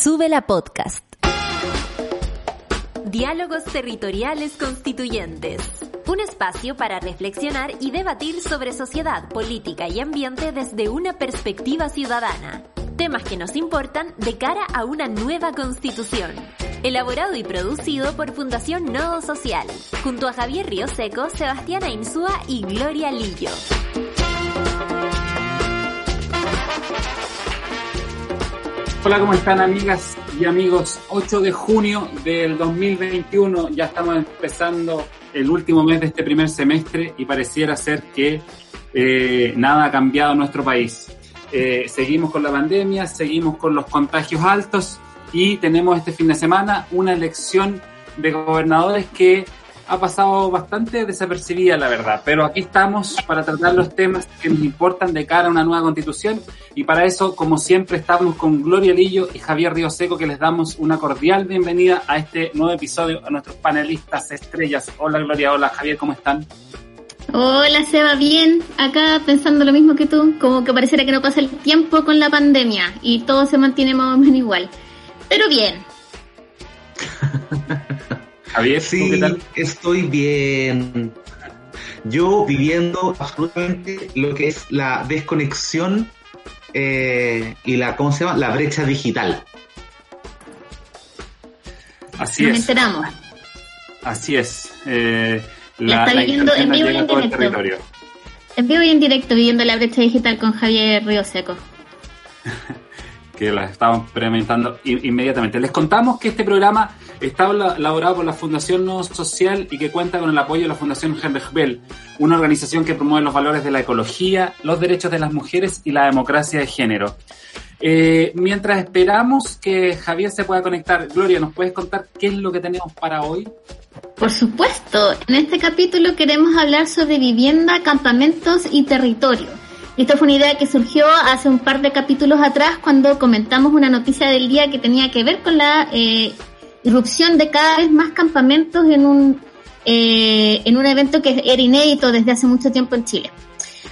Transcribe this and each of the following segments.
Sube la podcast. Diálogos Territoriales Constituyentes. Un espacio para reflexionar y debatir sobre sociedad, política y ambiente desde una perspectiva ciudadana. Temas que nos importan de cara a una nueva constitución. Elaborado y producido por Fundación Nodo Social, junto a Javier Río Seco, Sebastián Insúa y Gloria Lillo. Hola, ¿cómo están amigas y amigos? 8 de junio del 2021, ya estamos empezando el último mes de este primer semestre y pareciera ser que eh, nada ha cambiado en nuestro país. Eh, seguimos con la pandemia, seguimos con los contagios altos y tenemos este fin de semana una elección de gobernadores que ha pasado bastante desapercibida, la verdad. Pero aquí estamos para tratar los temas que nos importan de cara a una nueva constitución. Y para eso, como siempre, estamos con Gloria Lillo y Javier Río Seco, que les damos una cordial bienvenida a este nuevo episodio, a nuestros panelistas estrellas. Hola Gloria, hola Javier, ¿cómo están? Hola Seba, bien. Acá pensando lo mismo que tú, como que pareciera que no pasa el tiempo con la pandemia y todo se mantiene más o menos igual. Pero bien. Javier, sí, qué tal? estoy bien. Yo viviendo absolutamente lo que es la desconexión eh, y la, ¿cómo se llama? La brecha digital. Así Nos es. enteramos. Así es. Eh, La está viviendo en vivo y en todo el directo. territorio. En vivo y en directo viviendo la brecha digital con Javier Río Seco. que la estamos experimentando in- inmediatamente. Les contamos que este programa está la- elaborado por la Fundación No Social y que cuenta con el apoyo de la Fundación Heinrich Bell, una organización que promueve los valores de la ecología, los derechos de las mujeres y la democracia de género. Eh, mientras esperamos que Javier se pueda conectar, Gloria, ¿nos puedes contar qué es lo que tenemos para hoy? Por supuesto, en este capítulo queremos hablar sobre vivienda, campamentos y territorio. Esta fue una idea que surgió hace un par de capítulos atrás cuando comentamos una noticia del día que tenía que ver con la eh, irrupción de cada vez más campamentos en un, eh, en un evento que era inédito desde hace mucho tiempo en Chile.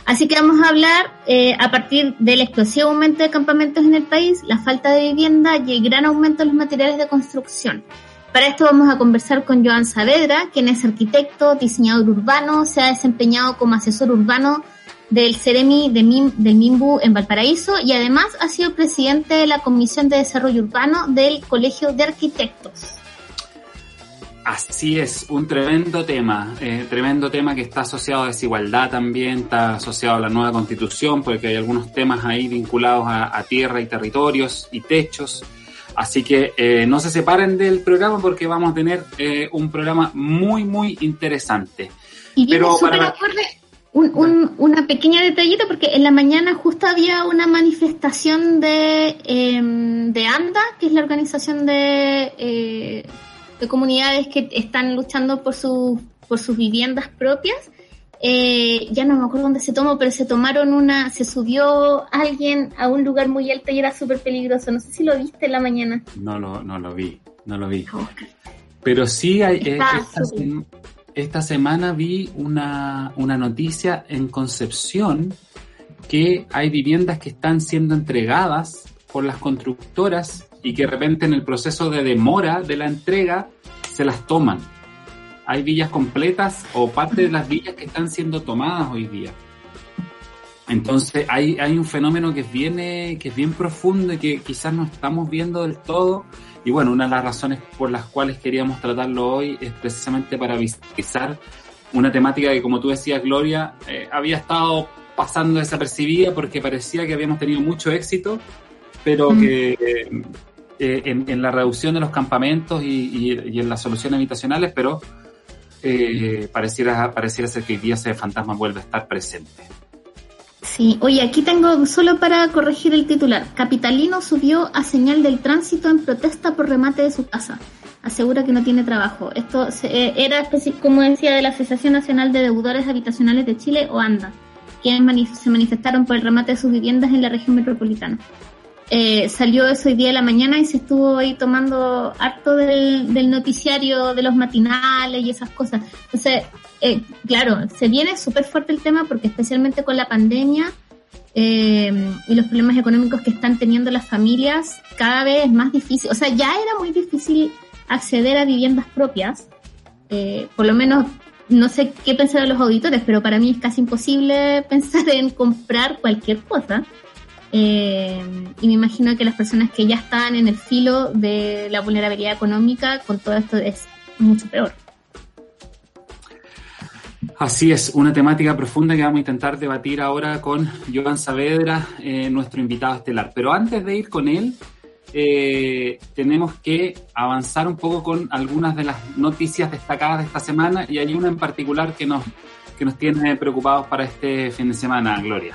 Así que vamos a hablar eh, a partir del explosivo aumento de campamentos en el país, la falta de vivienda y el gran aumento de los materiales de construcción. Para esto vamos a conversar con Joan Saavedra, quien es arquitecto, diseñador urbano, se ha desempeñado como asesor urbano del Ceremi de Mim- del MIMBU en Valparaíso y además ha sido presidente de la Comisión de Desarrollo Urbano del Colegio de Arquitectos. Así es, un tremendo tema, eh, tremendo tema que está asociado a desigualdad también, está asociado a la nueva constitución, porque hay algunos temas ahí vinculados a, a tierra y territorios y techos. Así que eh, no se separen del programa porque vamos a tener eh, un programa muy, muy interesante. Y viene súper acorde un, un- una pequeña detallita porque en la mañana justo había una manifestación de, em, de ANDA, que es la organización de, eh, de comunidades que están luchando por, sus por sus viviendas propias. Eh, ya no me acuerdo dónde se tomó, pero se tomaron una, se subió alguien a un lugar muy alto y era súper peligroso. No sé si lo viste en la mañana. No lo, no lo vi, no lo vi. Pero sí, hay, eh, Está esta, esta semana vi una, una noticia en Concepción que hay viviendas que están siendo entregadas por las constructoras y que de repente en el proceso de demora de la entrega se las toman. Hay villas completas o parte de las villas que están siendo tomadas hoy día. Entonces hay, hay un fenómeno que eh, que es bien profundo y que quizás no estamos viendo del todo. Y bueno, una de las razones por las cuales queríamos tratarlo hoy es precisamente para visibilizar una temática que, como tú decías, Gloria, eh, había estado pasando desapercibida porque parecía que habíamos tenido mucho éxito, pero Mm. que eh, en, en la reducción de los campamentos y, y- y en las soluciones habitacionales, pero eh, pareciera, pareciera ser que hoy día ese fantasma vuelve a estar presente. Sí, oye, aquí tengo solo para corregir el titular. Capitalino subió a señal del tránsito en protesta por remate de su casa. Asegura que no tiene trabajo. Esto eh, era, como decía, de la Asociación Nacional de Deudores Habitacionales de Chile, o ANDA, quienes se manifestaron por el remate de sus viviendas en la región metropolitana. Eh, salió eso hoy día de la mañana y se estuvo ahí tomando harto del, noticiario, de los matinales y esas cosas. Entonces, eh, claro, se viene súper fuerte el tema porque especialmente con la pandemia eh, y los problemas económicos que están teniendo las familias, cada vez es más difícil. O sea, ya era muy difícil acceder a viviendas propias, eh, por lo menos no sé qué pensar los auditores, pero para mí es casi imposible pensar en comprar cualquier cosa. Eh, y me imagino que las personas que ya están en el filo de la vulnerabilidad económica, con todo esto es mucho peor. Así es, una temática profunda que vamos a intentar debatir ahora con Joan Saavedra, eh, nuestro invitado estelar. Pero antes de ir con él, eh, tenemos que avanzar un poco con algunas de las noticias destacadas de esta semana y hay una en particular que nos, que nos tiene preocupados para este fin de semana, Gloria.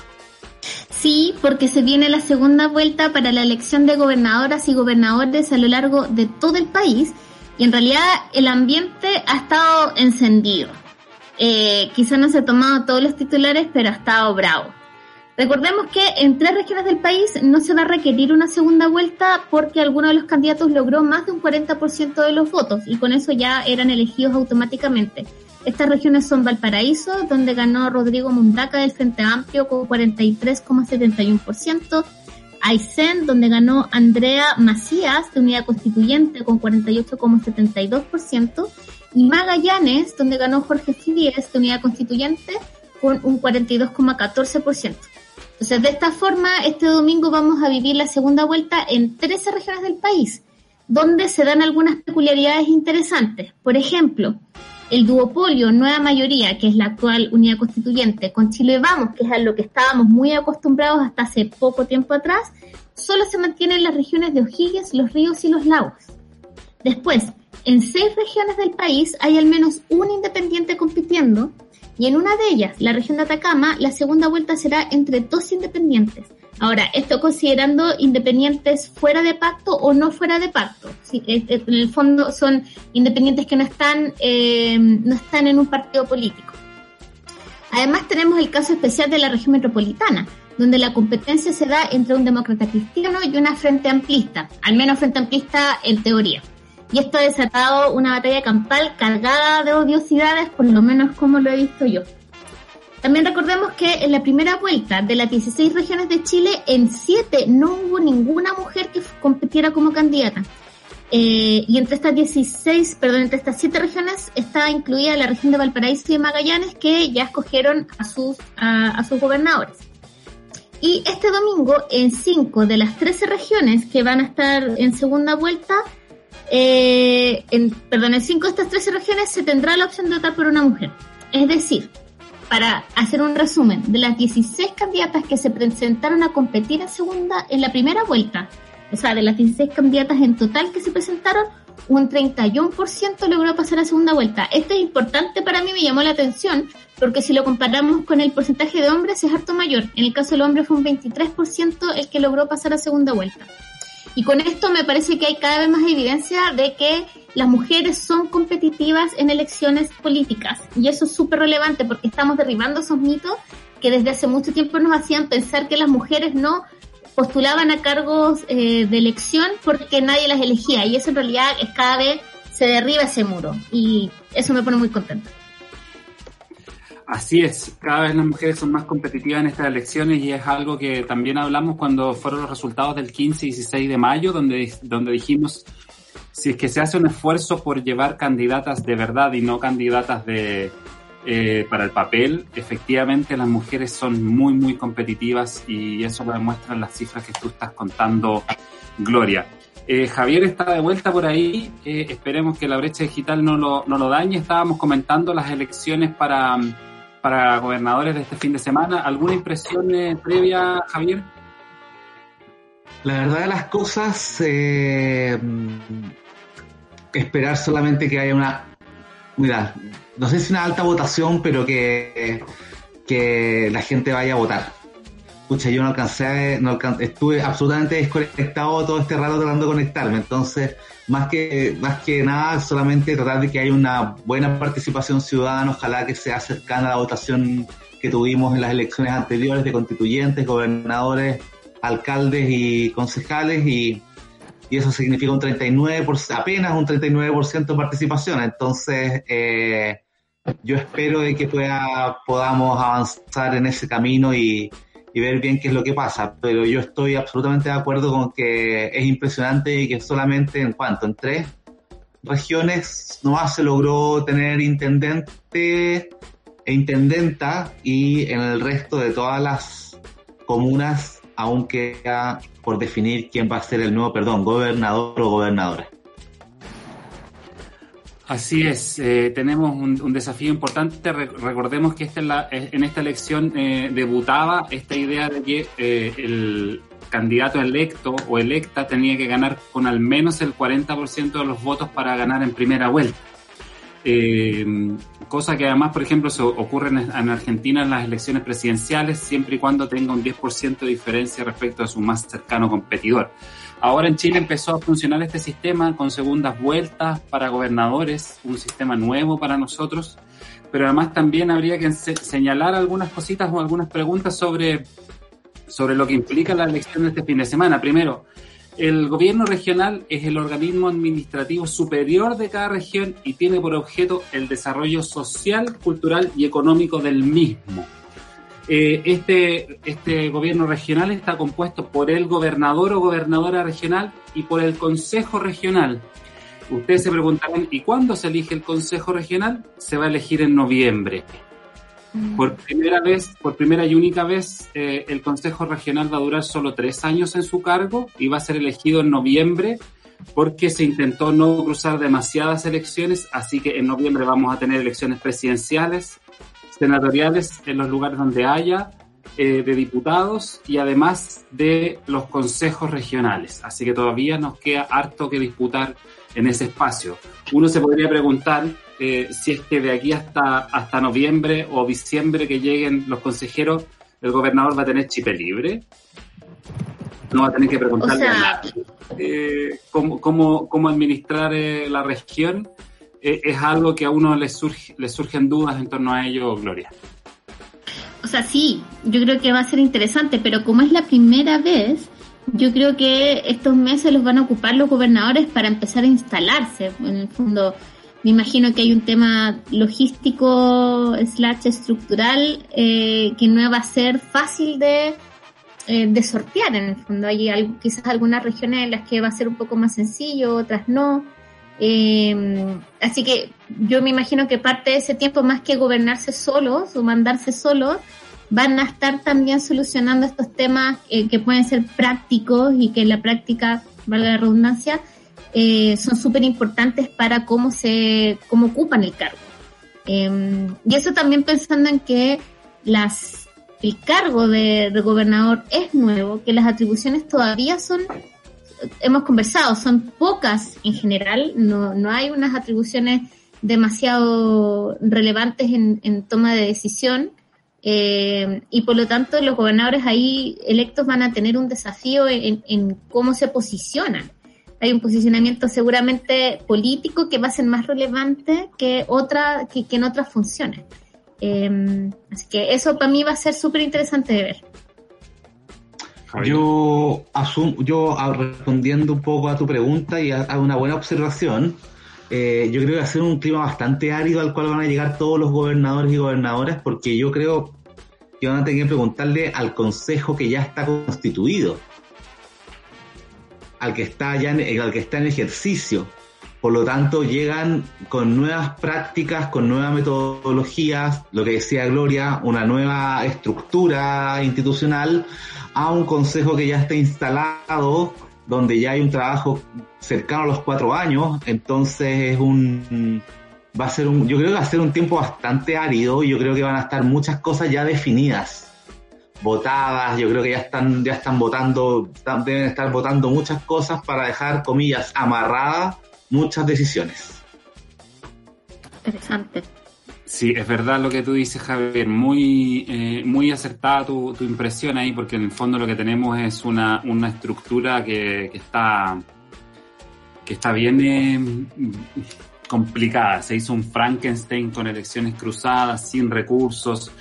Sí, porque se viene la segunda vuelta para la elección de gobernadoras y gobernadores a lo largo de todo el país y en realidad el ambiente ha estado encendido. Eh, quizá no se ha tomado todos los titulares, pero ha estado bravo. Recordemos que en tres regiones del país no se va a requerir una segunda vuelta porque alguno de los candidatos logró más de un 40% de los votos y con eso ya eran elegidos automáticamente. Estas regiones son Valparaíso, donde ganó Rodrigo Mundaca del Frente Amplio con 43,71%, Aysén, donde ganó Andrea Macías de Unidad Constituyente con 48,72%, y Magallanes, donde ganó Jorge Fidíez de Unidad Constituyente con un 42,14%. Entonces, de esta forma, este domingo vamos a vivir la segunda vuelta en 13 regiones del país, donde se dan algunas peculiaridades interesantes. Por ejemplo, el duopolio Nueva Mayoría, que es la actual unidad constituyente, con Chile Vamos, que es a lo que estábamos muy acostumbrados hasta hace poco tiempo atrás, solo se mantiene en las regiones de O'Higgins, los ríos y los lagos. Después, en seis regiones del país hay al menos un independiente compitiendo y en una de ellas, la región de Atacama, la segunda vuelta será entre dos independientes. Ahora, esto considerando independientes fuera de pacto o no fuera de pacto. en el fondo son independientes que no están, eh, no están en un partido político. Además tenemos el caso especial de la región metropolitana, donde la competencia se da entre un demócrata cristiano y una frente amplista, al menos frente amplista en teoría y esto ha desatado una batalla campal cargada de odiosidades, por lo menos como lo he visto yo. También recordemos que en la primera vuelta de las 16 regiones de Chile, en 7 no hubo ninguna mujer que competiera como candidata. Eh, y entre estas 16, perdón, entre estas 7 regiones está incluida la región de Valparaíso y Magallanes, que ya escogieron a sus, a sus gobernadores. Y este domingo, en 5 de las 13 regiones que van a estar en segunda vuelta, eh, en, perdón, en cinco de estas 13 regiones se tendrá la opción de votar por una mujer. Es decir, para hacer un resumen, de las 16 candidatas que se presentaron a competir en segunda, en la primera vuelta, o sea, de las 16 candidatas en total que se presentaron, un 31% logró pasar a segunda vuelta. Esto es importante para mí, me llamó la atención, porque si lo comparamos con el porcentaje de hombres es harto mayor. En el caso del hombre fue un 23% el que logró pasar a segunda vuelta. Y con esto me parece que hay cada vez más evidencia de que las mujeres son competitivas en elecciones políticas. Y eso es súper relevante porque estamos derribando esos mitos que desde hace mucho tiempo nos hacían pensar que las mujeres no postulaban a cargos eh, de elección porque nadie las elegía. Y eso en realidad es cada vez se derriba ese muro. Y eso me pone muy contenta. Así es, cada vez las mujeres son más competitivas en estas elecciones y es algo que también hablamos cuando fueron los resultados del 15 y 16 de mayo, donde, donde dijimos, si es que se hace un esfuerzo por llevar candidatas de verdad y no candidatas de, eh, para el papel, efectivamente las mujeres son muy, muy competitivas y eso lo demuestran las cifras que tú estás contando, Gloria. Eh, Javier está de vuelta por ahí, eh, esperemos que la brecha digital no lo, no lo dañe. Estábamos comentando las elecciones para para gobernadores de este fin de semana. ¿Alguna impresión eh, previa, Javier? La verdad de las cosas, eh, esperar solamente que haya una, mira, no sé si una alta votación, pero que, que la gente vaya a votar. Escucha, yo no alcancé, no estuve absolutamente desconectado todo este rato tratando de conectarme, entonces más que, más que nada, solamente tratar de que haya una buena participación ciudadana, ojalá que sea cercana a la votación que tuvimos en las elecciones anteriores de constituyentes, gobernadores, alcaldes y concejales y, eso significa un 39%, apenas un 39% de participación. Entonces, eh, yo espero de que pueda, podamos avanzar en ese camino y, y ver bien qué es lo que pasa. Pero yo estoy absolutamente de acuerdo con que es impresionante y que solamente en cuanto, en tres regiones nomás se logró tener intendente e intendenta y en el resto de todas las comunas aún queda por definir quién va a ser el nuevo, perdón, gobernador o gobernadora. Así es, eh, tenemos un, desafío importante. recordemos que esta en esta elección eh, debutaba esta idea de que eh, el candidato electo o electa tenía que ganar con al menos el 40% de los votos para ganar en primera vuelta. cosa que además, por ejemplo, se ocurre en, en, Argentina en las elecciones presidenciales, siempre y cuando tenga un 10% de diferencia respecto a su más cercano competidor. Ahora en Chile empezó a funcionar este sistema con segundas vueltas para gobernadores, un sistema nuevo para nosotros, pero además también habría que señalar algunas cositas o algunas preguntas sobre, sobre lo que implica la elección de este fin de semana. Primero, el gobierno regional es el organismo administrativo superior de cada región y tiene por objeto el desarrollo social, cultural y económico del mismo. Eh, este, este gobierno regional está compuesto por el gobernador o gobernadora regional y por el consejo regional. Ustedes se preguntarán, ¿y cuándo se elige el consejo regional? Se va a elegir en noviembre. Mm. Por primera vez, por primera y única vez, eh, el Consejo Regional va a durar solo tres años en su cargo y va a ser elegido en noviembre porque se intentó no cruzar demasiadas elecciones, así que en noviembre vamos a tener elecciones presidenciales, senatoriales en los lugares donde haya, eh, de diputados y además de los consejos regionales. Así que todavía nos queda harto que disputar en ese espacio. Uno se podría preguntar eh, si es que de aquí hasta, hasta noviembre o diciembre que lleguen los consejeros, el gobernador va a tener chipe libre. No va a tener que preguntarle a nadie eh, cómo, cómo, cómo, administrar la región es algo que a uno le, surge, le surgen dudas en torno a ello, Gloria. O sea, sí, yo creo que va a ser interesante, pero como es la primera vez, yo creo que estos meses los van a ocupar los gobernadores para empezar a instalarse. En el fondo, me imagino que hay un tema logístico slash estructural eh, que no va a ser fácil de, eh, de sortear. En el fondo, hay quizás algunas regiones en las que va a ser un poco más sencillo, otras no. Eh, así que yo me imagino que parte de ese tiempo, más que gobernarse solos o mandarse solos, van a estar también solucionando estos temas eh, que pueden ser prácticos y que en la práctica, valga la redundancia, eh, son súper importantes para cómo se, cómo ocupan el cargo. Em, y eso también pensando en que las, el cargo de, de gobernador es nuevo, que las atribuciones todavía son hemos conversado, son pocas en general, no, no hay unas atribuciones demasiado relevantes en, toma de decisión eh, y por lo tanto los gobernadores ahí electos van a tener un desafío en, cómo se posicionan. Hay un posicionamiento seguramente político que va a ser más relevante que, otra, que, en otras funciones. Eh, así que eso para mí va a ser súper interesante de ver. Yo asumo, yo respondiendo un poco a tu pregunta y a, una buena observación, eh, yo creo que va a ser un clima bastante árido al cual van a llegar todos los gobernadores y gobernadoras, porque yo creo que van a tener que preguntarle al consejo que ya está constituido, al que está en, al que está en ejercicio. Por lo tanto, llegan con nuevas prácticas, con nuevas metodologías, lo que decía Gloria, una nueva estructura institucional a un consejo que ya está instalado, donde ya hay un trabajo cercano a los cuatro años, entonces es un va a ser un, yo creo que va a ser un tiempo bastante árido, y yo creo que van a estar muchas cosas ya definidas, votadas, yo creo que ya están, ya están votando, deben estar votando muchas cosas para dejar, comillas, amarradas muchas decisiones. Interesante. Sí, es verdad lo que tú dices, Javier. Muy, eh, muy acertada tu, tu, impresión ahí, porque en el fondo lo que tenemos es una, una estructura que, que, está, que está bien eh, complicada. Se hizo un Frankenstein con elecciones cruzadas, sin recursos.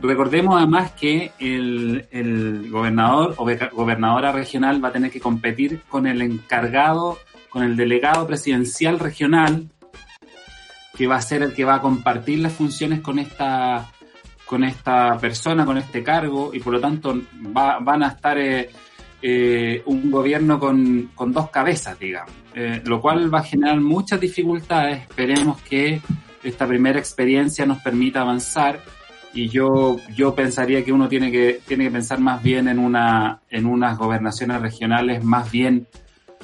Recordemos además que el, el gobernador o gobernadora regional va a tener que competir con el encargado, con el delegado presidencial regional que va a ser el que va a compartir las funciones con esta con esta persona, con este cargo, y por lo tanto van a estar eh, un gobierno con, con, dos cabezas, digamos, lo cual va a generar muchas dificultades. Esperemos que esta primera experiencia nos permita avanzar y yo, yo pensaría que uno tiene que, tiene que pensar más bien en, una, en unas gobernaciones regionales, más bien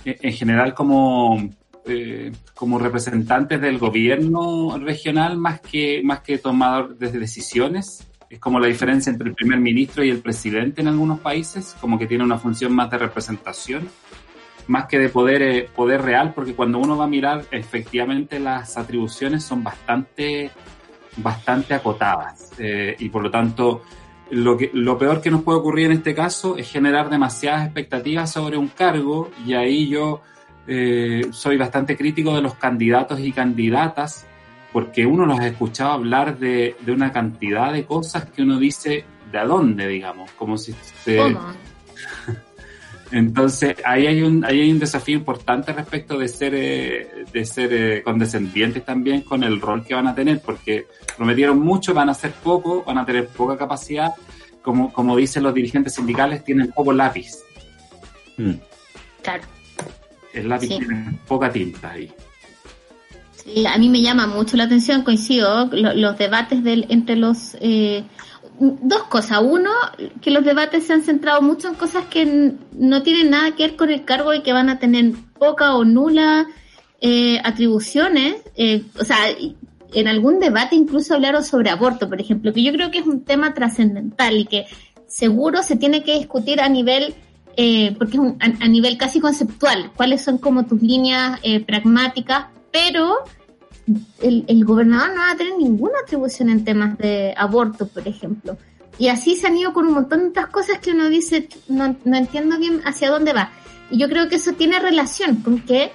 eh, en general como, eh, como representantes del gobierno regional, más que, más que tomador de decisiones. Es como la diferencia entre el primer ministro y el presidente en algunos países, como que tiene una función más de representación, más que de poder, eh, poder real, porque cuando uno va a mirar, efectivamente las atribuciones son bastante bastante acotadas eh, y por lo tanto lo, que, lo peor que nos puede ocurrir en este caso es generar demasiadas expectativas sobre un cargo y ahí yo eh, soy bastante crítico de los candidatos y candidatas porque uno los ha escuchado hablar de, de una cantidad de cosas que uno dice de a dónde, digamos, como si se, Entonces, ahí hay un, ahí hay un desafío importante respecto de ser, eh, de ser eh, condescendientes también con el rol que van a tener, porque prometieron mucho, van a hacer poco, van a tener poca capacidad, como, como dicen los dirigentes sindicales, tienen poco lápiz. Mm. Claro. El lápiz tiene poca tinta ahí. Sí, a mí me llama mucho la atención, coincido, los, debates del, entre los eh, dos cosas. Uno, que los debates se han centrado mucho en cosas que no tienen nada que ver con el cargo y que van a tener poca o nula eh, atribuciones. Eh, o sea, en algún debate incluso hablaron sobre aborto, por ejemplo, que yo creo que es un tema trascendental y que seguro se tiene que discutir a nivel, eh, porque es un, a, nivel casi conceptual, cuáles son como tus líneas pragmáticas, pero el, gobernador no va a tener ninguna atribución en temas de aborto, por ejemplo. Y así se han ido con un montón de otras cosas que uno dice, no, no entiendo bien hacia dónde va. Y yo creo que eso tiene relación con que,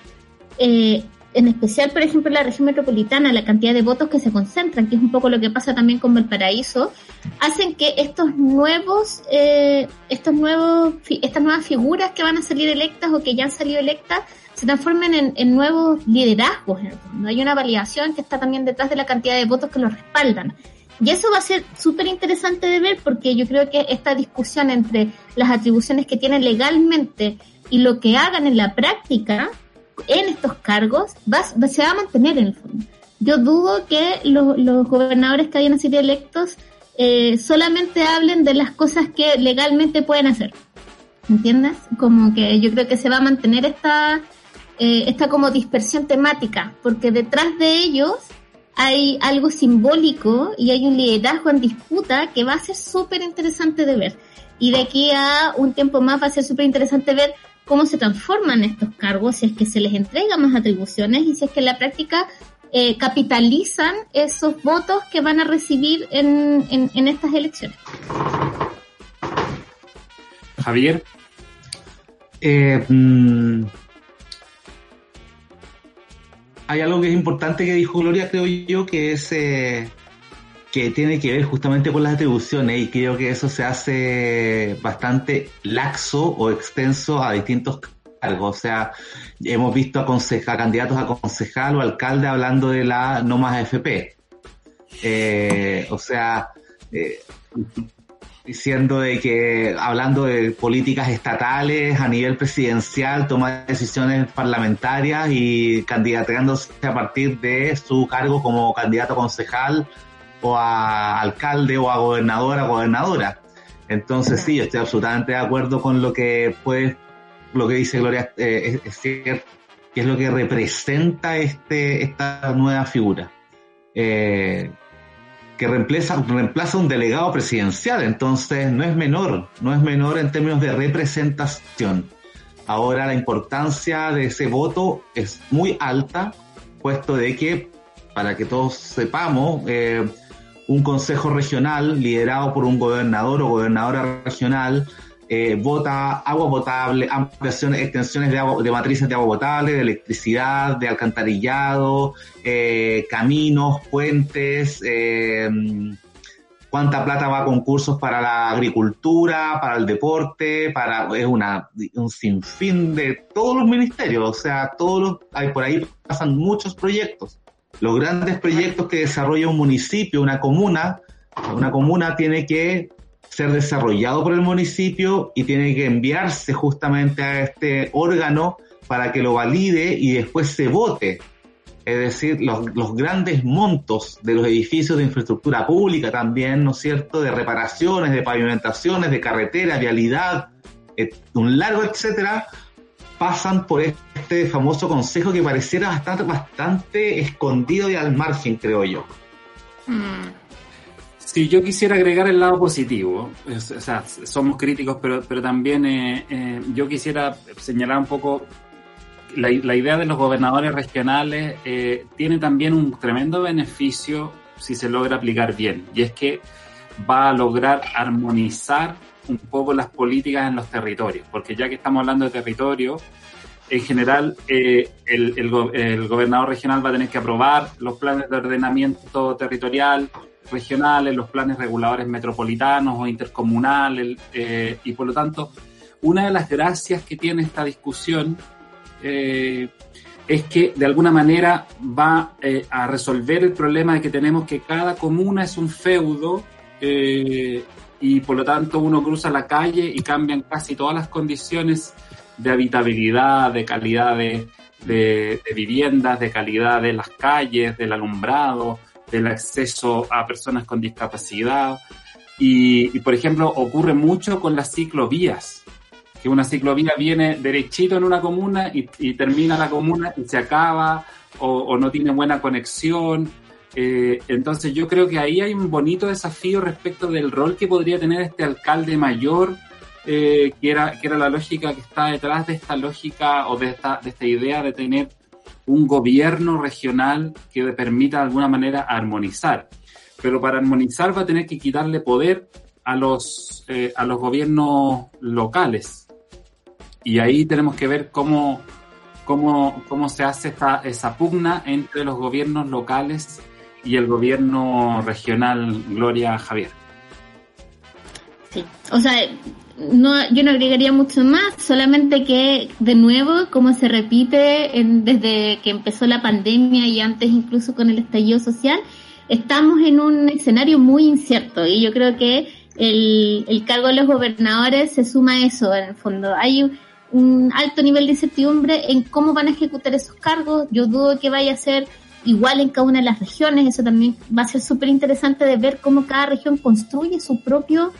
eh, en especial, por ejemplo, en la región metropolitana, la cantidad de votos que se concentran, que es un poco lo que pasa también con Valparaíso, hacen que estos nuevos, eh, estos nuevos, estas nuevas figuras que van a salir electas o que ya han salido electas, se transformen en, nuevos liderazgos. En Hay una validación que está también detrás de la cantidad de votos que los respaldan. Y eso va a ser súper interesante de ver porque yo creo que esta discusión entre las atribuciones que tienen legalmente y lo que hagan en la práctica en estos cargos va, se va a mantener en el fondo. Yo dudo que los, gobernadores que hayan sido electos eh, solamente hablen de las cosas que legalmente pueden hacer. ¿Entiendes? Como que yo creo que se va a mantener esta, eh, esta como dispersión temática, porque detrás de ellos hay algo simbólico y hay un liderazgo en disputa que va a ser súper interesante de ver. Y de aquí a un tiempo más va a ser súper interesante ver cómo se transforman estos cargos, si es que se les entrega más atribuciones y si es que en la práctica eh, capitalizan esos votos que van a recibir en, en estas elecciones. Javier. Eh, mm, hay algo que es importante que dijo Gloria, creo yo, que es eh, que tiene que ver justamente con las atribuciones y creo que eso se hace bastante laxo o extenso a distintos cargos. O sea, hemos visto a, candidatos a concejal o alcalde hablando de la no más FP. Eh, o sea, eh, diciendo de que, hablando de políticas estatales a nivel presidencial, tomar decisiones parlamentarias y candidateándose a partir de su cargo como candidato concejal o a alcalde o a gobernadora o gobernadora. Entonces sí, yo estoy absolutamente de acuerdo con lo que pues, lo que dice Gloria, eh, es, que es lo que representa este, esta nueva figura. Eh, que reemplaza, reemplaza un delegado presidencial, entonces no es menor, no es menor en términos de representación. Ahora la importancia de ese voto es muy alta, puesto de que, para que todos sepamos, eh, un consejo regional liderado por un gobernador o gobernadora regional eh, bota agua potable, ampliaciones, extensiones de, agua, de matrices de agua potable, de electricidad, de alcantarillado, eh, caminos, puentes, eh, cuánta plata va a concursos para la agricultura, para el deporte, para es una un sinfín de todos los ministerios, o sea, todos los, hay por ahí pasan muchos proyectos. Los grandes proyectos que desarrolla un municipio, una comuna, Una comuna tiene que ser desarrollado por el municipio y tiene que enviarse justamente a este órgano para que lo valide y después se vote. Es decir, los, los, grandes montos de los edificios de infraestructura pública también, ¿no es cierto?, de reparaciones, de pavimentaciones, de carretera, vialidad, un largo etcétera, pasan por este famoso consejo que pareciera bastante, bastante escondido y al margen, creo yo. Mm. Sí, yo quisiera agregar el lado positivo. O sea, somos críticos, pero, pero también eh, eh, yo quisiera señalar un poco la, la idea de los gobernadores regionales eh, tiene también un tremendo beneficio si se logra aplicar bien. Y es que va a lograr armonizar un poco las políticas en los territorios, porque ya que estamos hablando de territorio, en general el, el, gobernador regional va a tener que aprobar los planes de ordenamiento territorial, regionales, los planes reguladores metropolitanos o intercomunales, eh, y por lo tanto, una de las gracias que tiene esta discusión eh, es que de alguna manera va eh, a resolver el problema de que tenemos que cada comuna es un feudo y por lo tanto uno cruza la calle y cambian casi todas las condiciones de habitabilidad, de calidad de, viviendas, de calidad de las calles, del alumbrado, del acceso a personas con discapacidad. Y, por ejemplo, ocurre mucho con las ciclovías, que una ciclovía viene derechito en una comuna y, termina la comuna y se acaba o, no tiene buena conexión. Eh, entonces yo creo que ahí hay un bonito desafío respecto del rol que podría tener este alcalde mayor, eh, que, era, que era la lógica que está detrás de esta lógica o de esta, de esta idea de tener un gobierno regional que permita de alguna manera armonizar. Pero para armonizar va a tener que quitarle poder a los, eh, a los gobiernos locales. Y ahí tenemos que ver cómo, cómo, cómo se hace esta, esa pugna entre los gobiernos locales y el gobierno regional, Gloria Javier. Sí, o sea, no, yo no agregaría mucho más, solamente que de nuevo, como se repite desde que empezó la pandemia y antes incluso con el estallido social, estamos en un escenario muy incierto y yo creo que el, el cargo de los gobernadores se suma a eso, en el fondo. Hay un alto nivel de incertidumbre en cómo van a ejecutar esos cargos. Yo dudo que vaya a ser igual en cada una de las regiones. Eso también va a ser súper interesante de ver cómo cada región construye su propio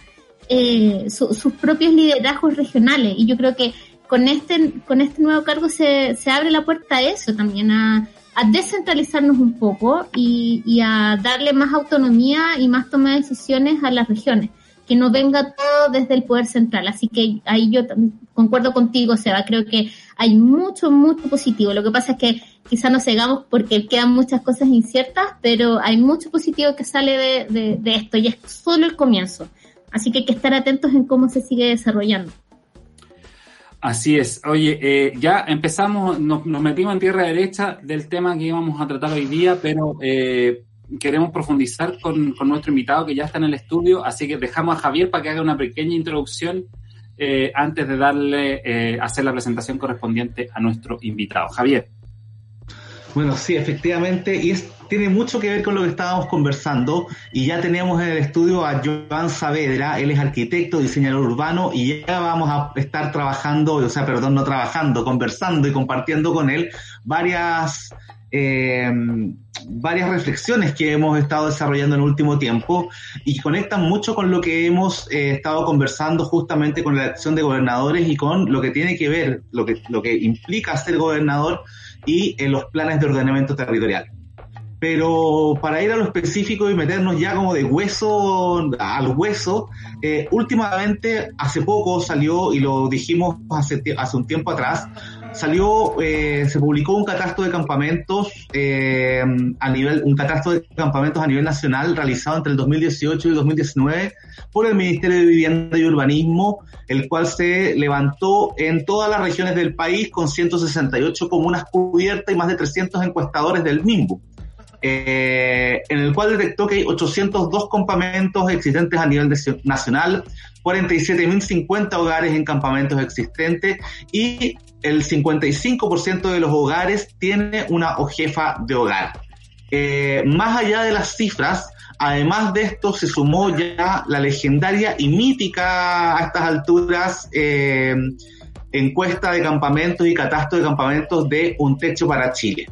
eh, sus propios liderazgos regionales. Y yo creo que con este, con este nuevo cargo se, se abre la puerta a eso también, a, descentralizarnos un poco y, y, a darle más autonomía y más toma de decisiones a las regiones, que no venga todo desde el poder central. Así que ahí yo concuerdo contigo, Seba, creo que hay mucho, mucho positivo. Lo que pasa es que quizá nos cegamos porque quedan muchas cosas inciertas, pero hay mucho positivo que sale de, de, de esto y es solo el comienzo. Así que hay que estar atentos en cómo se sigue desarrollando. Así es. Oye, eh, ya empezamos, nos, metimos en tierra derecha del tema que íbamos a tratar hoy día, pero eh, queremos profundizar con, nuestro invitado que ya está en el estudio, así que dejamos a Javier para que haga una pequeña introducción eh, antes de darle, hacer la presentación correspondiente a nuestro invitado. Javier. Bueno, sí, efectivamente, y es, tiene mucho que ver con lo que estábamos conversando, y ya tenemos en el estudio a Joan Saavedra, él es arquitecto, diseñador urbano, y ya vamos a estar trabajando, o sea, perdón, no trabajando, conversando y compartiendo con él varias, eh, varias reflexiones que hemos estado desarrollando en el último tiempo y conectan mucho con lo que hemos eh, estado conversando justamente con la elección de gobernadores y con lo que tiene que ver, lo que, lo que implica ser gobernador y en los planes de ordenamiento territorial. Pero para ir a lo específico y meternos ya como de hueso al hueso, eh, últimamente, hace poco salió, y lo dijimos hace, hace un tiempo atrás, salió, eh, se publicó un catastro de campamentos eh, a nivel, un catastro de campamentos a nivel nacional realizado entre el 2018 y el 2019 por el Ministerio de Vivienda y Urbanismo, el cual se levantó en todas las regiones del país con 168 comunas cubiertas y más de 300 encuestadores del MIMBU. Eh, en el cual detectó que hay 802 campamentos existentes a nivel nacional, 47.050 hogares en campamentos existentes y el 55% de los hogares tiene una o jefa de hogar. Eh, más allá de las cifras, además de esto se sumó ya la legendaria y mítica a estas alturas eh, encuesta de campamentos y catastro de campamentos de Un Techo para Chile.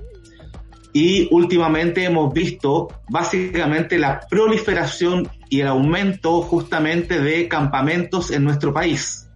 Y últimamente hemos visto básicamente la proliferación y el aumento justamente de campamentos en nuestro país.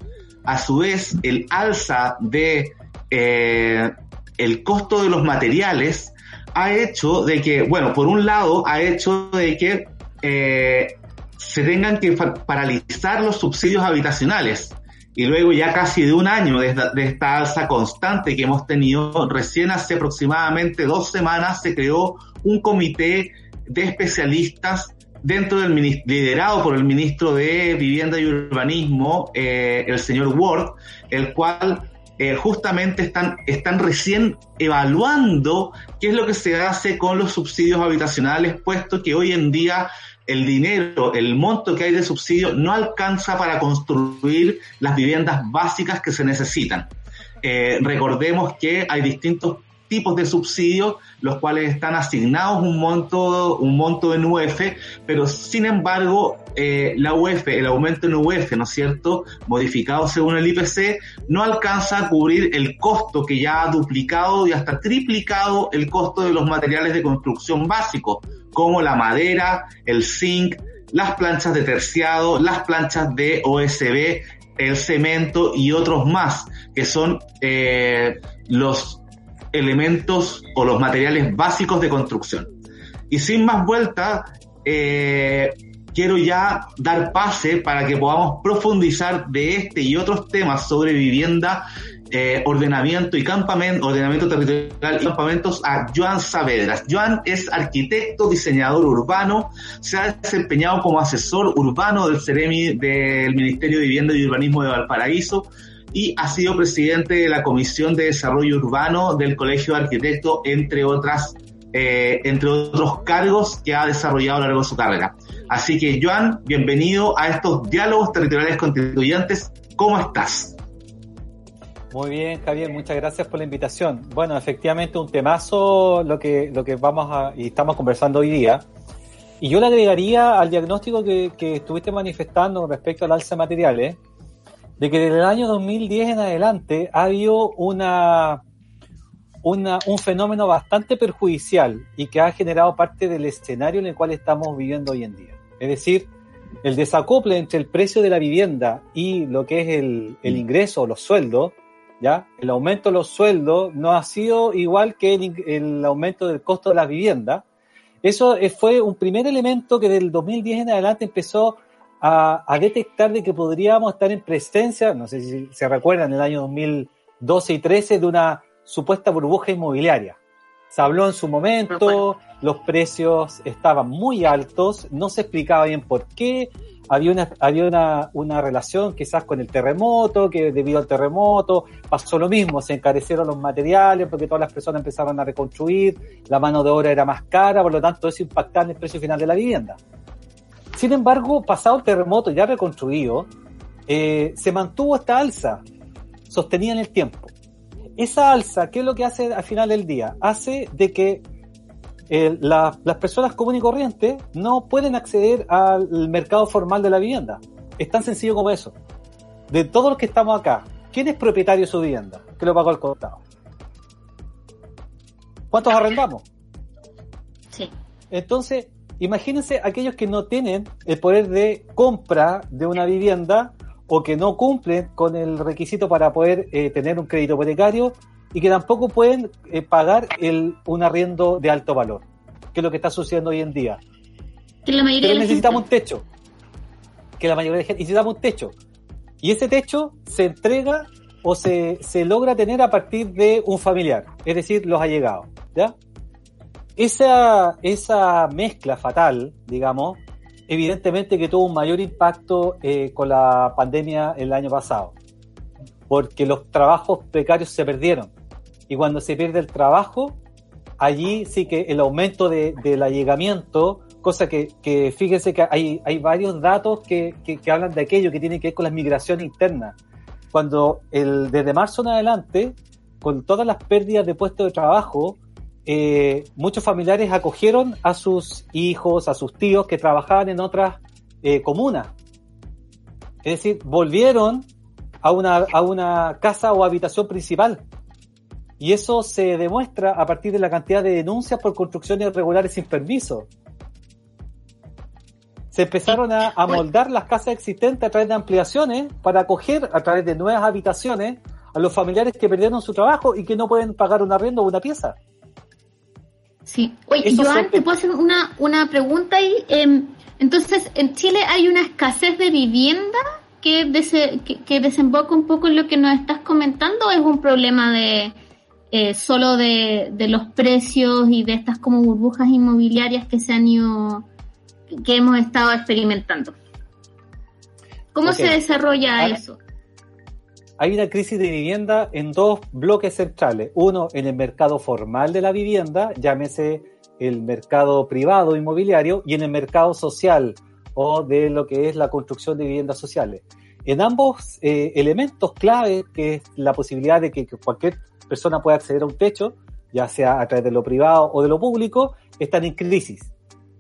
A su vez, el alza de eh, el costo de los materiales ha hecho de que, bueno, por un lado, ha hecho de que eh, se tengan que paralizar los subsidios habitacionales. Y luego ya casi de un año de esta, alza constante que hemos tenido, recién hace aproximadamente dos semanas se creó un comité de especialistas dentro del liderado por el ministro de Vivienda y Urbanismo, eh, el señor Ward, el cual eh, justamente están, están recién evaluando qué es lo que se hace con los subsidios habitacionales, puesto que hoy en día el dinero, el monto que hay de subsidio no alcanza para construir las viviendas básicas que se necesitan. Eh, recordemos que hay distintos tipos de subsidios, los cuales están asignados un monto, un monto en UF, pero sin embargo, eh, la UF, el aumento en UF, ¿no es cierto?, modificado según el IPC, no alcanza a cubrir el costo que ya ha duplicado y hasta triplicado el costo de los materiales de construcción básicos, como la madera, el zinc, las planchas de terciado, las planchas de OSB, el cemento y otros más, que son eh, los elementos o los materiales básicos de construcción. Y sin más vuelta, eh, quiero ya dar pase para que podamos profundizar de este y otros temas sobre vivienda, eh, ordenamiento y campamento, ordenamiento territorial y campamentos a Joan Saavedras. Joan es arquitecto, diseñador urbano, se ha desempeñado como asesor urbano del CEREMI del Ministerio de Vivienda y Urbanismo de Valparaíso y ha sido presidente de la Comisión de Desarrollo Urbano del Colegio de Arquitectos, entre otras eh, entre otros cargos que ha desarrollado a lo largo de su carrera. Así que, Joan, bienvenido a estos diálogos territoriales constituyentes. ¿Cómo estás? Muy bien, Javier, muchas gracias por la invitación. Bueno, efectivamente, un temazo lo que, lo que vamos a, y estamos conversando hoy día. Y yo le agregaría al diagnóstico que, que estuviste manifestando respecto al alza de materiales, de que desde el año 2010 en adelante ha habido una, una, un fenómeno bastante perjudicial y que ha generado parte del escenario en el cual estamos viviendo hoy en día. Es decir, el desacople entre el precio de la vivienda y lo que es el, el ingreso los sueldos, ¿ya? El aumento de los sueldos no ha sido igual que el, el aumento del costo de la vivienda. Eso fue un primer elemento que del 2010 en adelante empezó a, detectar de que podríamos estar en presencia, no sé si se recuerdan, en el año 2012 y 13, de una supuesta burbuja inmobiliaria. Se habló en su momento, los precios estaban muy altos, no se explicaba bien por qué, había una, había una, una relación quizás con el terremoto, que debido al terremoto pasó lo mismo, se encarecieron los materiales porque todas las personas empezaron a reconstruir, la mano de obra era más cara, por lo tanto eso impactaba en el precio final de la vivienda. Sin embargo, pasado el terremoto ya reconstruido, eh, se mantuvo esta alza sostenida en el tiempo. Esa alza, ¿qué es lo que hace al final del día? Hace de que eh, las personas comunes y corrientes no pueden acceder al mercado formal de la vivienda. Es tan sencillo como eso. De todos los que estamos acá, ¿quién es propietario de su vivienda? ¿Qué lo pagó al contado? ¿Cuántos arrendamos? Sí. Entonces, Imagínense aquellos que no tienen el poder de compra de una vivienda o que no cumplen con el requisito para poder eh, tener un crédito hipotecario y que tampoco pueden eh, pagar el, un arriendo de alto valor, que es lo que está sucediendo hoy en día. Que la mayoría Pero necesitamos un techo. Que la mayoría de gente necesitamos un techo. Y ese techo se entrega o se, se logra tener a partir de un familiar, es decir, los allegados. ¿Ya? Esa, esa mezcla fatal, digamos, evidentemente que tuvo un mayor impacto eh, con la pandemia el año pasado, porque los trabajos precarios se perdieron. Y cuando se pierde el trabajo, allí sí que el aumento de, del allegamiento, cosa que, que fíjense que hay, hay varios datos que, que, que, hablan de aquello que tiene que ver con las migraciones internas. Cuando el, desde marzo en adelante, con todas las pérdidas de puestos de trabajo, eh, muchos familiares acogieron a sus hijos, a sus tíos que trabajaban en otras eh, comunas. Es decir, volvieron a una, a una casa o habitación principal. Y eso se demuestra a partir de la cantidad de denuncias por construcciones irregulares sin permiso. Se empezaron a amoldar las casas existentes a través de ampliaciones para acoger a través de nuevas habitaciones a los familiares que perdieron su trabajo y que no pueden pagar un arriendo o una pieza. Sí. Oye, Joan, ¿te puedo hacer una, una pregunta ahí? Eh, entonces, ¿en Chile hay una escasez de vivienda que, que, desemboca un poco en lo que nos estás comentando o es un problema de eh, solo de, de, los precios y de estas como burbujas inmobiliarias que se han ido, que hemos estado experimentando? ¿Cómo se desarrolla eso? Hay una crisis de vivienda en dos bloques centrales. Uno en el mercado formal de la vivienda, llámese el mercado privado inmobiliario, y en el mercado social o de lo que es la construcción de viviendas sociales. En ambos eh, elementos clave, que es la posibilidad de que, cualquier persona pueda acceder a un techo, ya sea a través de lo privado o de lo público, están en crisis.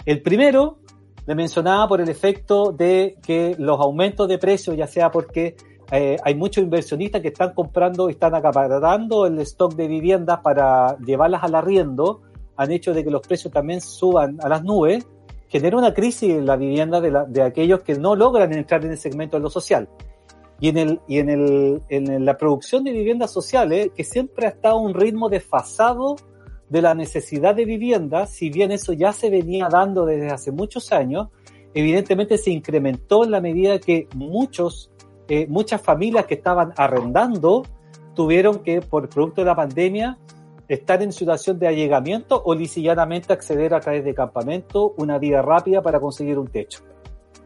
El primero, le mencionaba por el efecto de que los aumentos de precios, ya sea porque eh, hay muchos inversionistas que están comprando, están acaparando el stock de viviendas para llevarlas al arriendo, han hecho de que los precios también suban a las nubes, genera una crisis en la vivienda de, aquellos que no logran entrar en el segmento de lo social. Y en, el, y en, el, en la producción de viviendas sociales, que siempre ha estado a un ritmo desfasado de la necesidad de vivienda, si bien eso ya se venía dando desde hace muchos años, evidentemente se incrementó en la medida que muchos eh, muchas familias que estaban arrendando tuvieron que, por producto de la pandemia, estar en situación de allegamiento o lisillanamente acceder a través de campamento una vía rápida para conseguir un techo.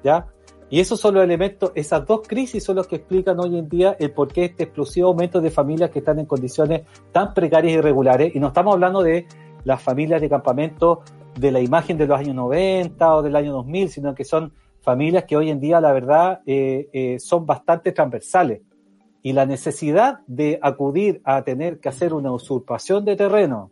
¿Ya? Y esos son los elementos, esas dos crisis son los que explican hoy en día el por qué este explosivo aumento de familias que están en condiciones tan precarias y irregulares. Y no estamos hablando de las familias de campamento de la imagen de los años 90 o del año 2000, sino que son familias que hoy en día, la verdad, eh, eh, son bastante transversales. Y la necesidad de acudir a tener que hacer una usurpación de terreno,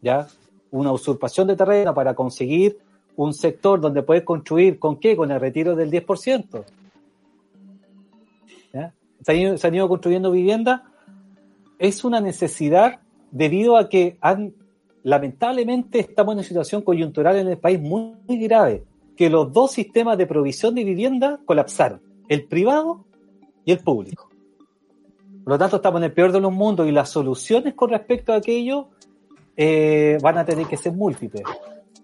¿ya? Una usurpación de terreno para conseguir un sector donde puedes construir, ¿con qué? Con el retiro del 10%. ¿Ya? Se han, ido, construyendo viviendas. Es una necesidad debido a que han, lamentablemente estamos en una situación coyuntural en el país muy grave que los dos sistemas de provisión de vivienda colapsaron, el privado y el público. Por lo tanto, estamos en el peor de los mundos y las soluciones con respecto a aquello eh, van a tener que ser múltiples.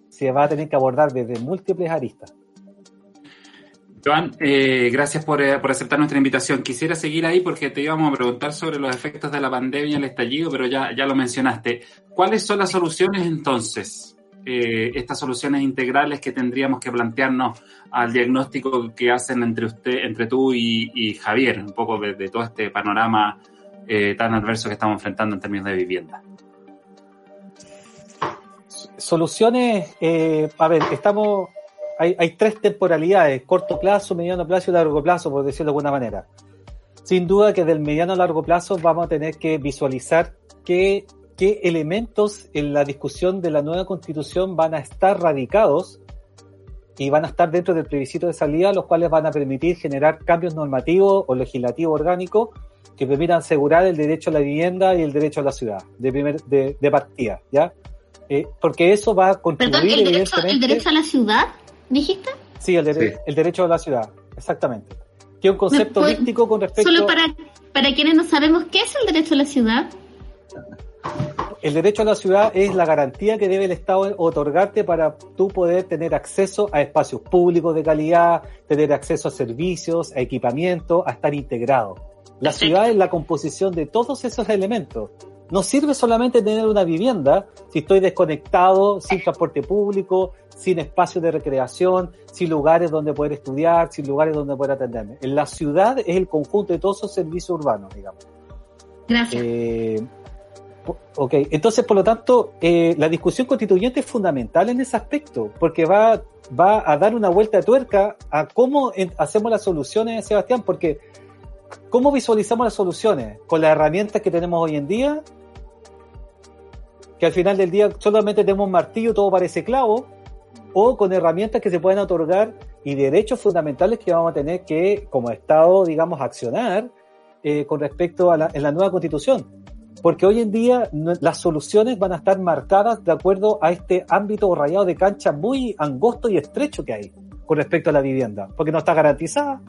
Se va a tener que abordar desde múltiples aristas. Joan, eh, gracias por, eh, por, aceptar nuestra invitación. Quisiera seguir ahí porque te íbamos a preguntar sobre los efectos de la pandemia y el estallido, pero ya, ya lo mencionaste. ¿Cuáles son las soluciones entonces? Eh, estas soluciones integrales que tendríamos que plantearnos al diagnóstico que hacen entre usted, entre tú y, Javier, un poco de, todo este panorama eh, tan adverso que estamos enfrentando en términos de vivienda. Soluciones, eh, a ver, estamos, hay, hay tres temporalidades, corto plazo, mediano plazo y largo plazo, por decirlo de alguna manera. Sin duda que del mediano a largo plazo vamos a tener que visualizar qué qué elementos en la discusión de la nueva constitución van a estar radicados y van a estar dentro del plebiscito de salida, los cuales van a permitir generar cambios normativos o legislativos orgánicos que permitan asegurar el derecho a la vivienda y el derecho a la ciudad, de, primer, de, partida, ¿ya? Eh, porque eso va a contribuir, ¿el derecho, ¿el derecho a la ciudad, dijiste? Sí, el, el derecho a la ciudad, exactamente. Que es un concepto holístico con respecto... Solo para, para quienes no sabemos, ¿qué es el derecho a la ciudad? El derecho a la ciudad es la garantía que debe el Estado otorgarte para tú poder tener acceso a espacios públicos de calidad, tener acceso a servicios, a equipamiento, a estar integrado. La ciudad es la composición de todos esos elementos. No sirve solamente tener una vivienda si estoy desconectado, sin transporte público, sin espacios de recreación, sin lugares donde poder estudiar, sin lugares donde poder atenderme. En la ciudad es el conjunto de todos esos servicios urbanos, digamos. Gracias. Eh, Ok, entonces por lo tanto, eh, la discusión constituyente es fundamental en ese aspecto, porque va, va a dar una vuelta de tuerca a cómo hacemos las soluciones, Sebastián, porque ¿cómo visualizamos las soluciones? Con las herramientas que tenemos hoy en día, que al final del día solamente tenemos un martillo, todo parece clavo, o con herramientas que se pueden otorgar y derechos fundamentales que vamos a tener que, como Estado, digamos, accionar eh, con respecto a en la nueva constitución. Porque hoy en día las soluciones van a estar marcadas de acuerdo a este ámbito rayado de cancha muy angosto y estrecho que hay con respecto a la vivienda. Porque no está garantizada,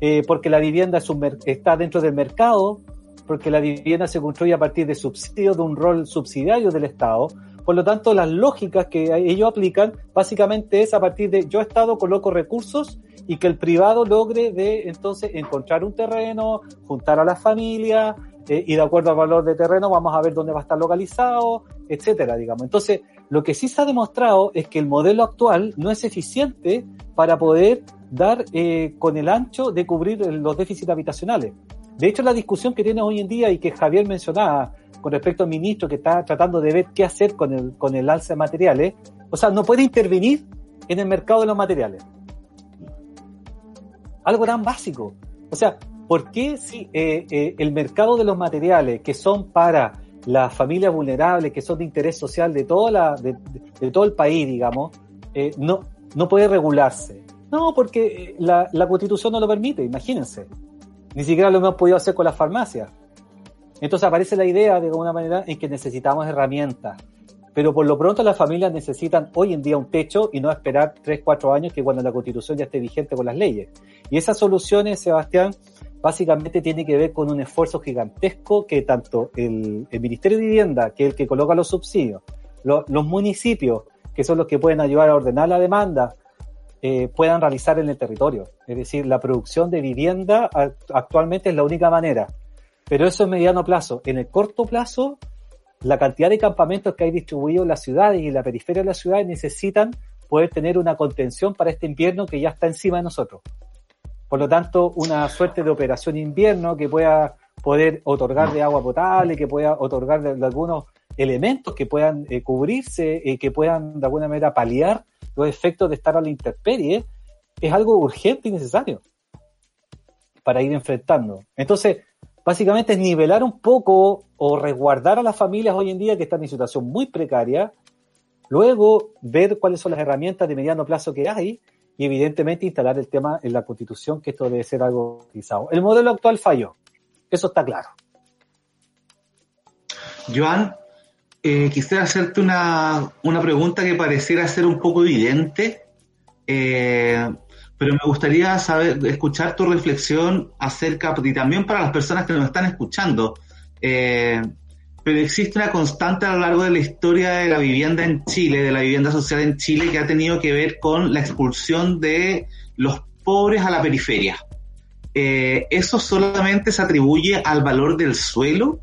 eh, porque la vivienda es un está dentro del mercado, porque la vivienda se construye a partir de subsidios, de un rol subsidiario del Estado, por lo tanto, las lógicas que ellos aplican básicamente es a partir de yo Estado coloco recursos y que el privado logre de entonces encontrar un terreno, juntar a la familia eh, y de acuerdo al valor de terreno vamos a ver dónde va a estar localizado, etcétera, digamos. Entonces, lo que sí se ha demostrado es que el modelo actual no es eficiente para poder dar eh, con el ancho de cubrir los déficits habitacionales. De hecho, la discusión que tiene hoy en día y que Javier mencionaba con respecto al ministro que está tratando de ver qué hacer con el, con el alza de materiales, o sea, no puede intervenir en el mercado de los materiales. Algo tan básico. O sea, ¿por qué si eh, eh, el mercado de los materiales que son para las familias vulnerables, que son de interés social de, todo el país, digamos, eh, no, no puede regularse? No, porque la, la constitución no lo permite, imagínense. Ni siquiera lo hemos podido hacer con las farmacias. Entonces aparece la idea de alguna manera en que necesitamos herramientas. Pero por lo pronto las familias necesitan hoy en día un techo y no esperar 3, 4 años que cuando la constitución ya esté vigente con las leyes. Y esas soluciones, Sebastián, básicamente tiene que ver con un esfuerzo gigantesco que tanto el, Ministerio de Vivienda, que es el que coloca los subsidios, los municipios, que son los que pueden ayudar a ordenar la demanda, eh, puedan realizar en el territorio. Es decir, la producción de vivienda actualmente es la única manera. Pero eso es mediano plazo. En el corto plazo, la cantidad de campamentos que hay distribuidos en las ciudades y en la periferia de las ciudades necesitan poder tener una contención para este invierno que ya está encima de nosotros. Por lo tanto, una suerte de operación invierno que pueda poder otorgar de agua potable, que pueda otorgar de, algunos elementos que puedan eh, cubrirse, y eh, que puedan de alguna manera paliar los efectos de estar a la intemperie, es algo urgente y necesario para ir enfrentando. Entonces, básicamente es nivelar un poco o resguardar a las familias hoy en día que están en situación muy precaria, luego ver cuáles son las herramientas de mediano plazo que hay y evidentemente instalar el tema en la constitución que esto debe ser algo utilizado. El modelo actual falló, eso está claro. Joan, eh, quisiera hacerte una, una, pregunta que pareciera ser un poco evidente. Eh, pero me gustaría saber, escuchar tu reflexión acerca, y también para las personas que nos están escuchando, eh, pero existe una constante a lo largo de la historia de la vivienda en Chile, de la vivienda social en Chile, que ha tenido que ver con la expulsión de los pobres a la periferia. Eh, ¿Eso solamente se atribuye al valor del suelo?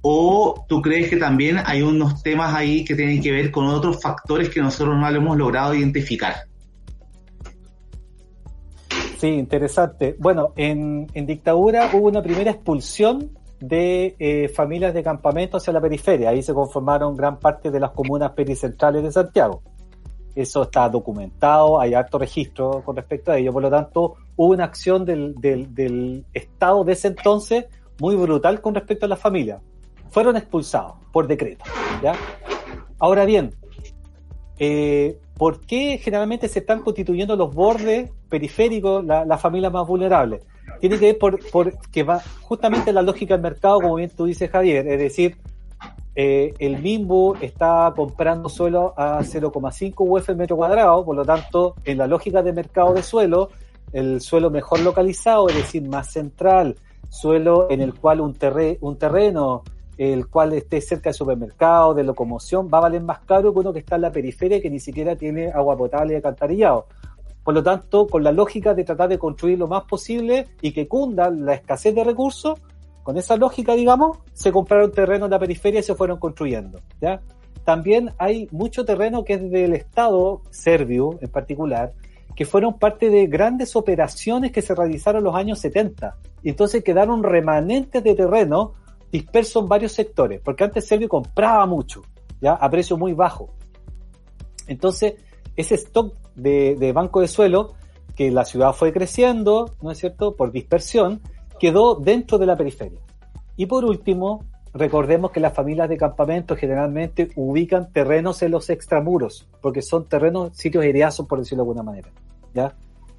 ¿O tú crees que también hay unos temas ahí que tienen que ver con otros factores que nosotros no hemos logrado identificar? Sí, interesante. Bueno, en, dictadura hubo una primera expulsión de eh, familias de campamento hacia la periferia. Ahí se conformaron gran parte de las comunas pericentrales de Santiago. Eso está documentado, hay alto registro con respecto a ello. Por lo tanto, hubo una acción del, del, Estado de ese entonces muy brutal con respecto a las familias. Fueron expulsados por decreto. ¿ya? Ahora bien, eh, ¿por qué generalmente se están constituyendo los bordes periféricos, las la familias más vulnerables? Tiene que ver por, que va justamente la lógica del mercado, como bien tú dices, Javier, es decir, eh, el MIMBU está comprando suelo a 0,5 UF el metro cuadrado, por lo tanto, en la lógica de mercado de suelo, el suelo mejor localizado, es decir, más central, suelo en el cual un, un terreno el cual esté cerca del supermercado, de locomoción, va a valer más caro que uno que está en la periferia que ni siquiera tiene agua potable y alcantarillado. Por lo tanto, con la lógica de tratar de construir lo más posible y que cunda la escasez de recursos, con esa lógica, digamos, se compraron terreno en la periferia y se fueron construyendo. ¿ya? También hay mucho terreno que es del Estado serbio en particular, que fueron parte de grandes operaciones que se realizaron en los años 70. Y entonces quedaron remanentes de terreno disperso en varios sectores, porque antes Servio compraba mucho, ya a precio muy bajo. Entonces, ese stock de, banco de suelo que la ciudad fue creciendo, ¿no es cierto?, por dispersión, quedó dentro de la periferia. Y por último, recordemos que las familias de campamento generalmente ubican terrenos en los extramuros, porque son terrenos, sitios eriazos, por decirlo de alguna manera. ¿ya?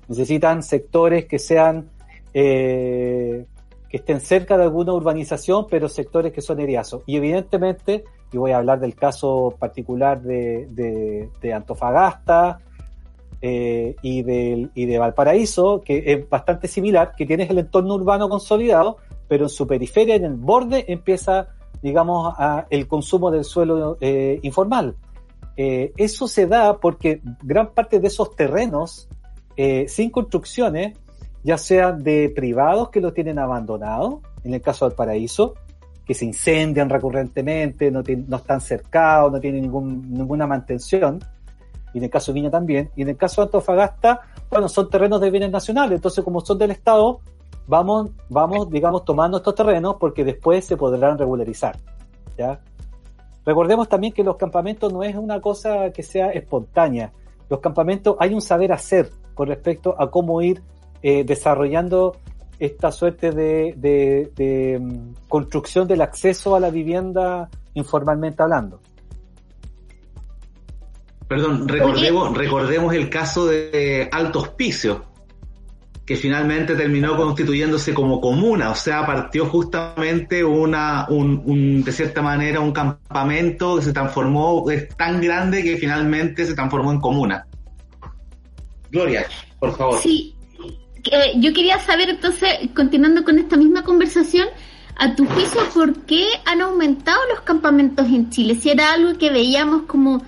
Necesitan sectores que sean, eh, que estén cerca de alguna urbanización, pero sectores que son eriazos. Y evidentemente, y voy a hablar del caso particular de, de, Antofagasta eh, y, de, y de Valparaíso, que es bastante similar, que tienes el entorno urbano consolidado, pero en su periferia, en el borde, empieza, digamos, el consumo del suelo eh, informal. Eh, eso se da porque gran parte de esos terrenos sin construcciones, ya sean de privados que lo tienen abandonado, en el caso del paraíso, que se incendian recurrentemente, no, están cercados, no tienen ninguna mantención, y en el caso de Viña también, y en el caso de Antofagasta, bueno, son terrenos de bienes nacionales, entonces como son del Estado, vamos, vamos, digamos, tomando estos terrenos porque después se podrán regularizar. ¿ya? Recordemos también que los campamentos no es una cosa que sea espontánea. Los campamentos hay un saber hacer con respecto a cómo ir eh, desarrollando esta suerte de, de, mm, construcción del acceso a la vivienda informalmente hablando. Perdón, recordemos, recordemos el caso de Alto Hospicio, que finalmente terminó constituyéndose como comuna, o sea, partió justamente una, un, de cierta manera, un campamento que se transformó, es tan grande que finalmente se transformó en comuna. Gloria, por favor. Sí, yo quería saber entonces, continuando con esta misma conversación, a tu juicio, ¿por qué han aumentado los campamentos en Chile? Si era algo que veíamos como,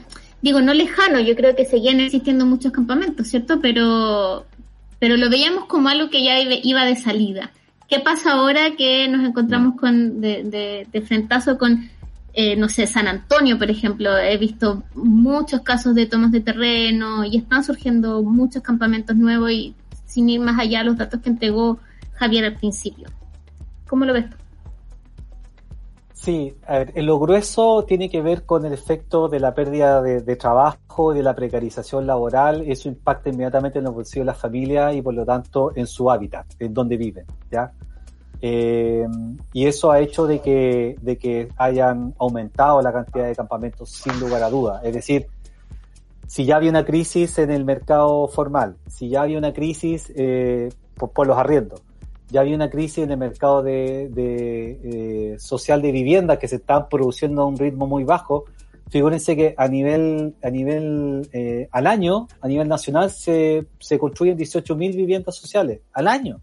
digo, no lejano, yo creo que seguían existiendo muchos campamentos, ¿cierto? Pero pero lo veíamos como algo que ya iba de salida. ¿Qué pasa ahora que nos encontramos con de, de, frentazo con, eh, no sé, San Antonio, por ejemplo? He visto muchos casos de tomas de terreno y están surgiendo muchos campamentos nuevos y sin ir más allá los datos que entregó Javier al principio. ¿Cómo lo ves tú? Sí, a ver, lo grueso tiene que ver con el efecto de la pérdida de, trabajo, de la precarización laboral. Eso impacta inmediatamente en los bolsillos de las familias y por lo tanto en su hábitat, en donde viven, ¿ya? Eh, y eso ha hecho de que, de que hayan aumentado la cantidad de campamentos sin lugar a duda. Es decir, si ya había una crisis en el mercado formal, si ya había una crisis eh, por los arriendos, ya había una crisis en el mercado de, eh, social de vivienda que se están produciendo a un ritmo muy bajo. Figúrense que a nivel, a nivel, eh, al año, a nivel nacional, se, se construyen 18.000 viviendas sociales al año.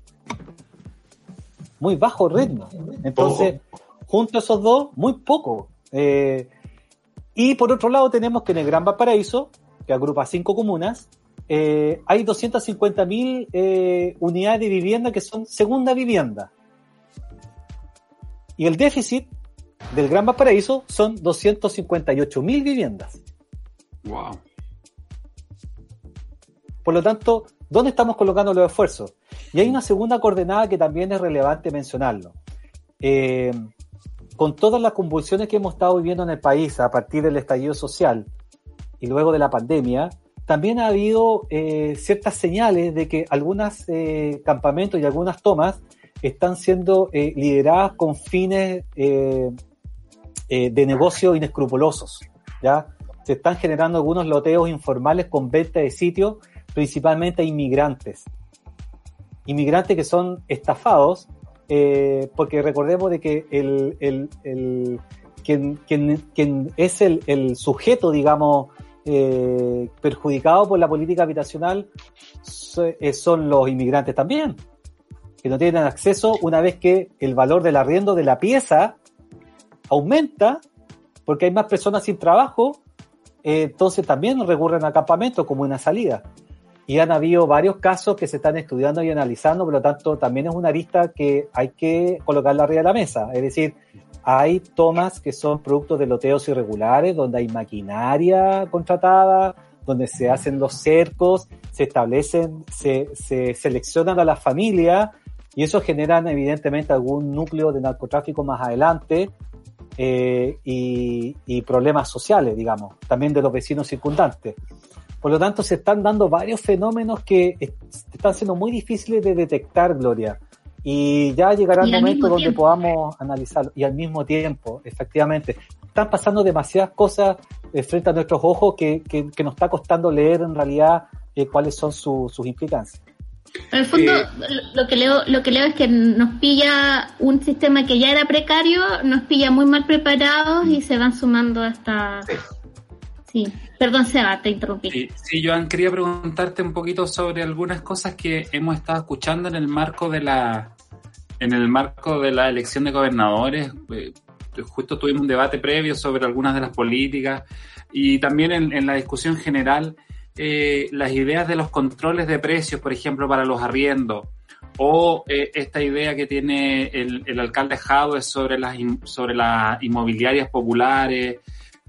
Muy bajo ritmo. Entonces, junto a esos dos, muy poco. Eh, y por otro lado, tenemos que en el Gran Valparaíso, que agrupa cinco comunas, eh, hay 250.000 eh, unidades de vivienda que son segunda vivienda. Y el déficit del Gran Valparaíso son 258.000 viviendas. Wow. Por lo tanto, ¿dónde estamos colocando los esfuerzos? Y hay una segunda coordenada que también es relevante mencionarlo. Eh, con todas las convulsiones que hemos estado viviendo en el país a partir del estallido social y luego de la pandemia, también ha habido eh, ciertas señales de que algunos eh, campamentos y algunas tomas están siendo eh, lideradas con fines de negocio inescrupulosos. ¿ya? Se están generando algunos loteos informales con venta de sitios, principalmente a inmigrantes. Inmigrantes que son estafados, porque recordemos de que el, el, el quien, quien, quien, es el, el sujeto, digamos, eh, perjudicados por la política habitacional eh, son los inmigrantes también, que no tienen acceso una vez que el valor del arriendo de la pieza aumenta, porque hay más personas sin trabajo, eh, entonces también recurren a campamentos como una salida. Y han habido varios casos que se están estudiando y analizando, por lo tanto también es una lista que hay que colocarla arriba de la mesa. Es decir, hay tomas que son productos de loteos irregulares, donde hay maquinaria contratada, donde se hacen los cercos, se establecen, se, se seleccionan a la familia y eso generan evidentemente algún núcleo de narcotráfico más adelante eh, y, y, problemas sociales, digamos, también de los vecinos circundantes. Por lo tanto, se están dando varios fenómenos que están siendo muy difíciles de detectar, Gloria. Y ya llegará el momento donde podamos analizarlo. Y al mismo tiempo, efectivamente, están pasando demasiadas cosas eh, frente a nuestros ojos que, que, nos está costando leer en realidad eh, cuáles son sus implicancias. En el fondo, eh, lo que leo, lo que leo es que nos pilla un sistema que ya era precario, nos pilla muy mal preparados y se van sumando hasta. Sí. Perdón, Seba, te interrumpí. Sí, sí, Joan, quería preguntarte un poquito sobre algunas cosas que hemos estado escuchando en el marco de la en el marco de la elección de gobernadores. Eh, justo tuvimos un debate previo sobre algunas de las políticas y también en la discusión general eh, las ideas de los controles de precios, por ejemplo, para los arriendos, o eh, esta idea que tiene el, el alcalde Jadwe sobre las, sobre las inmobiliarias populares.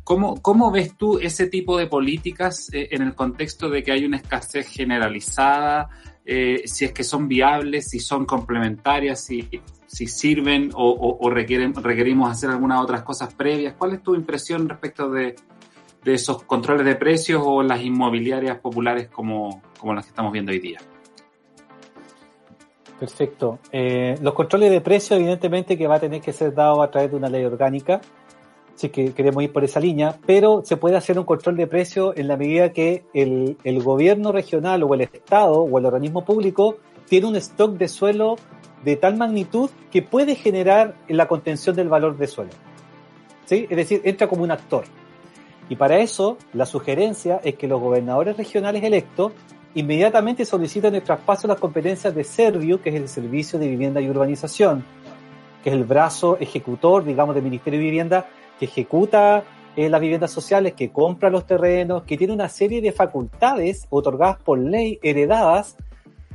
¿Cómo, ¿Cómo ves tú ese tipo de políticas en el contexto de que hay una escasez generalizada? Si es que son viables, si son complementarias, si, si sirven o, o requerimos hacer algunas otras cosas previas. ¿Cuál es tu impresión respecto de, de esos controles de precios o las inmobiliarias populares como, las que estamos viendo hoy día. Perfecto. Eh, los controles de precios, evidentemente, que va a tener que ser dado a través de una ley orgánica, si que queremos ir por esa línea, pero se puede hacer un control de precios en la medida que el, gobierno regional o el Estado o el organismo público tiene un stock de suelo de tal magnitud que puede generar la contención del valor de suelo. ¿Sí? Es decir, entra como un actor. Y para eso, la sugerencia es que los gobernadores regionales electos inmediatamente soliciten el traspaso de las competencias de Servio, que es el Servicio de Vivienda y Urbanización, que es el brazo ejecutor, digamos, del Ministerio de Vivienda, que ejecuta eh, las viviendas sociales, que compra los terrenos, que tiene una serie de facultades otorgadas por ley, heredadas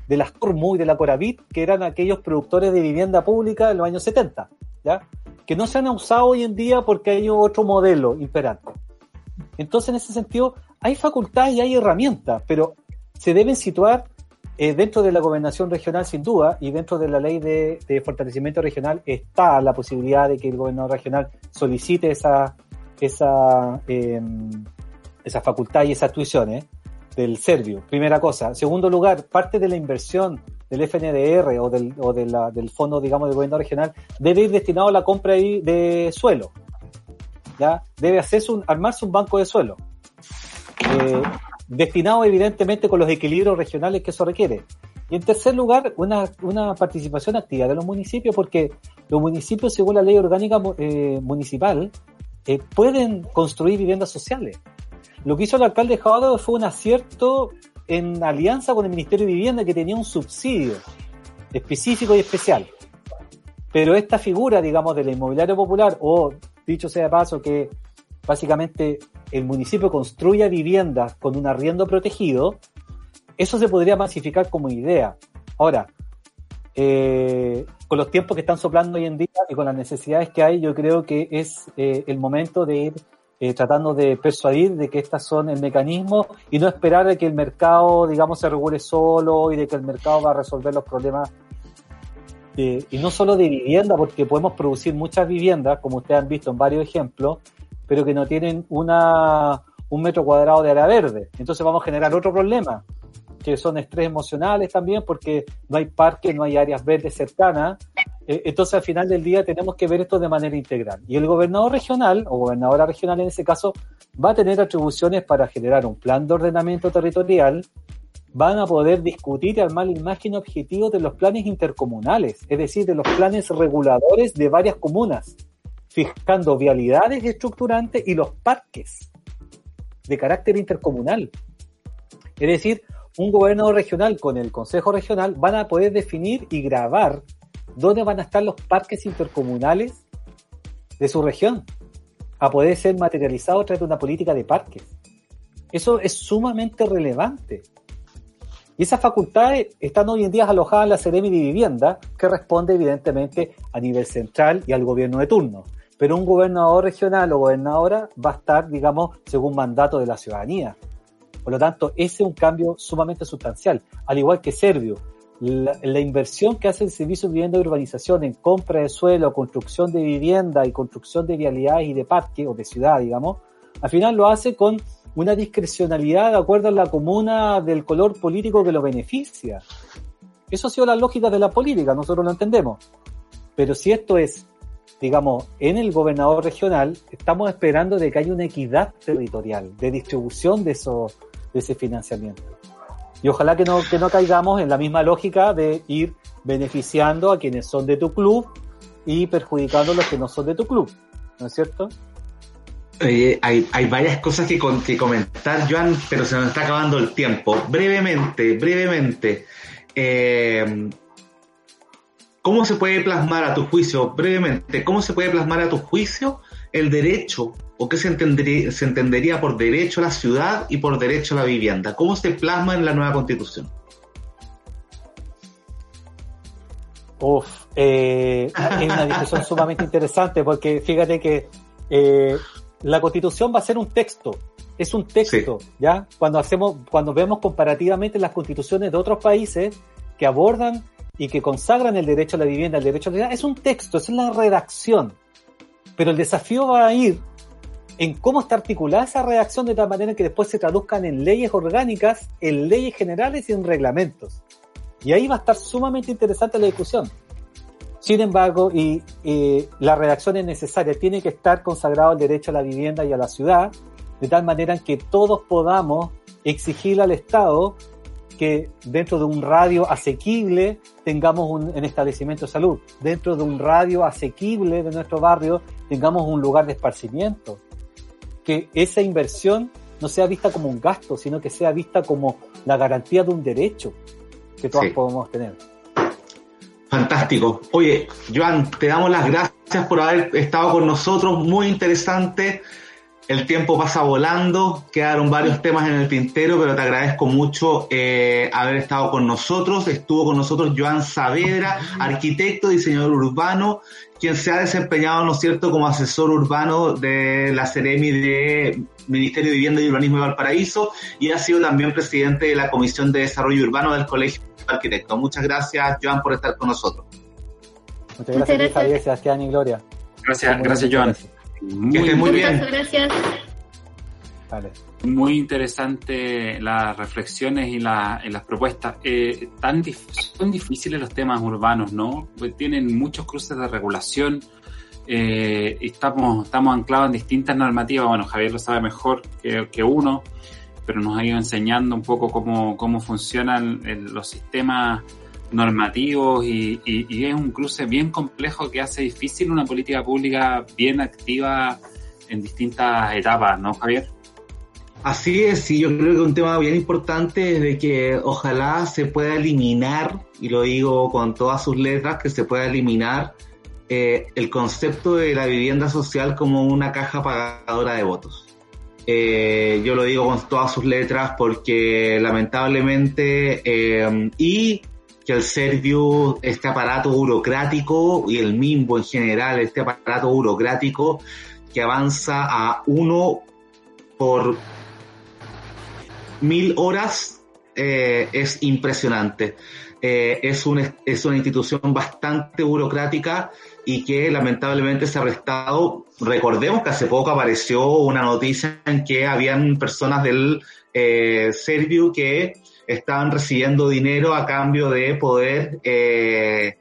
de las Cormu y de la Coravit, que eran aquellos productores de vivienda pública en los años 70, ¿ya? que no se han usado hoy en día porque hay otro modelo imperante. Entonces, en ese sentido, hay facultades y hay herramientas, pero se deben situar eh, dentro de la gobernación regional sin duda y dentro de la ley de, fortalecimiento regional está la posibilidad de que el gobernador regional solicite esa, esa, em, esa facultad y esas tuiciones del Servio, primera cosa. Segundo lugar, parte de la inversión del FNDR o del, o de del fondo, digamos, del gobierno regional debe ir destinado a la compra de suelo. Debe hacerse un, armarse un banco de suelo, eh, destinado evidentemente con los equilibrios regionales que eso requiere. Y en tercer lugar, una, una participación activa de los municipios, porque los municipios, según la ley orgánica eh, municipal, eh, pueden construir viviendas sociales. Lo que hizo el alcalde Jabado fue un acierto en alianza con el Ministerio de Vivienda que tenía un subsidio específico y especial. Pero esta figura, digamos, de la inmobiliaria popular o dicho sea de paso que básicamente el municipio construya viviendas con un arriendo protegido, eso se podría masificar como idea. Ahora, eh, con los tiempos que están soplando hoy en día y con las necesidades que hay, yo creo que es eh, el momento de ir eh, tratando de persuadir de que estas son el mecanismo y no esperar de que el mercado, digamos, se regule solo y de que el mercado va a resolver los problemas y no solo de vivienda, porque podemos producir muchas viviendas, como ustedes han visto en varios ejemplos, pero que no tienen una, un metro cuadrado de área verde. Entonces vamos a generar otro problema, que son estrés emocionales también, porque no hay parques, no hay áreas verdes cercanas. Eh, entonces al final del día tenemos que ver esto de manera integral. Y el gobernador regional, o gobernadora regional en ese caso, va a tener atribuciones para generar un plan de ordenamiento territorial, van a poder discutir y armar la imagen objetivo de los planes intercomunales, es decir, de los planes reguladores de varias comunas, fijando vialidades estructurantes y los parques de carácter intercomunal. Es decir, un gobierno regional con el Consejo Regional van a poder definir y grabar dónde van a estar los parques intercomunales de su región, a poder ser materializados a través de una política de parques. Eso es sumamente relevante y esas facultades están hoy en día alojadas en la Seremi de Vivienda, que responde evidentemente a nivel central y al gobierno de turno. Pero un gobernador regional o gobernadora va a estar, digamos, según mandato de la ciudadanía. Por lo tanto, ese es un cambio sumamente sustancial. Al igual que Servio, la, inversión que hace el Servicio de Vivienda y Urbanización en compra de suelo, construcción de vivienda y construcción de vialidades y de parques o de ciudad, digamos, al final lo hace con una discrecionalidad de acuerdo a la comuna del color político que lo beneficia. Eso ha sido la lógica de la política, nosotros lo entendemos. Pero si esto es, digamos, en el gobernador regional, estamos esperando de que haya una equidad territorial, de distribución de, eso, de ese financiamiento. Y ojalá que no, que no caigamos en la misma lógica de ir beneficiando a quienes son de tu club y perjudicando a los que no son de tu club. ¿No es cierto? hay, hay, varias cosas que, que, comentar, Joan, pero se nos está acabando el tiempo. Brevemente, brevemente. Eh, ¿Cómo se puede plasmar a tu juicio, brevemente, cómo se puede plasmar a tu juicio el derecho o qué se entendería, se entendería por derecho a la ciudad y por derecho a la vivienda? ¿Cómo se plasma en la nueva constitución? Uf, eh, es una discusión sumamente interesante porque fíjate que eh, la constitución va a ser un texto, es un texto, ¿ya? Cuando hacemos, cuando vemos comparativamente las constituciones de otros países que abordan y que consagran el derecho a la vivienda, el derecho a la vivienda, es un texto, es una redacción. Pero el desafío va a ir en cómo está articulada esa redacción de tal manera que después se traduzcan en leyes orgánicas, en leyes generales y en reglamentos. Y ahí va a estar sumamente interesante la discusión. Sin embargo, y, la redacción es necesaria, tiene que estar consagrado el derecho a la vivienda y a la ciudad, de tal manera que todos podamos exigir al Estado que dentro de un radio asequible tengamos un, establecimiento de salud, dentro de un radio asequible de nuestro barrio tengamos un lugar de esparcimiento, que esa inversión no sea vista como un gasto, sino que sea vista como la garantía de un derecho que todos podemos tener. Fantástico. Oye, Joan, te damos las gracias por haber estado con nosotros. Muy interesante. El tiempo pasa volando, quedaron varios temas en el tintero, pero te agradezco mucho eh, haber estado con nosotros. Estuvo con nosotros Joan Saavedra, arquitecto, diseñador urbano, quien se ha desempeñado, ¿no es cierto?, como asesor urbano de la Ceremi de Ministerio de Vivienda y Urbanismo de Valparaíso y ha sido también presidente de la Comisión de Desarrollo Urbano del Colegio arquitecto. Muchas gracias, Joan, por estar con nosotros. Muchas gracias, gracias. Sebastián y Gloria. Gracias, gracias, Joan. Muy, muy bien. Gracias. Muy interesante las reflexiones y, las propuestas. Eh, tan son difíciles los temas urbanos, ¿no? Pues tienen muchos cruces de regulación. Eh, estamos, estamos anclados en distintas normativas. Bueno, Javier lo sabe mejor que, que uno pero nos ha ido enseñando un poco cómo, cómo funcionan los sistemas normativos y, es un cruce bien complejo que hace difícil una política pública bien activa en distintas etapas, ¿no, Javier? Así es, y yo creo que un tema bien importante es de que ojalá se pueda eliminar, y lo digo con todas sus letras, que se pueda eliminar eh, el concepto de la vivienda social como una caja pagadora de votos. Eh, yo lo digo con todas sus letras porque lamentablemente eh, y que el Serviu, este aparato burocrático y el MIMBO en general, este aparato burocrático que avanza a uno por mil horas eh, es impresionante. es, es una institución bastante burocrática y que lamentablemente se ha arrestado. Recordemos que hace poco apareció una noticia en que habían personas del eh, Serviu que estaban recibiendo dinero a cambio de poder eh,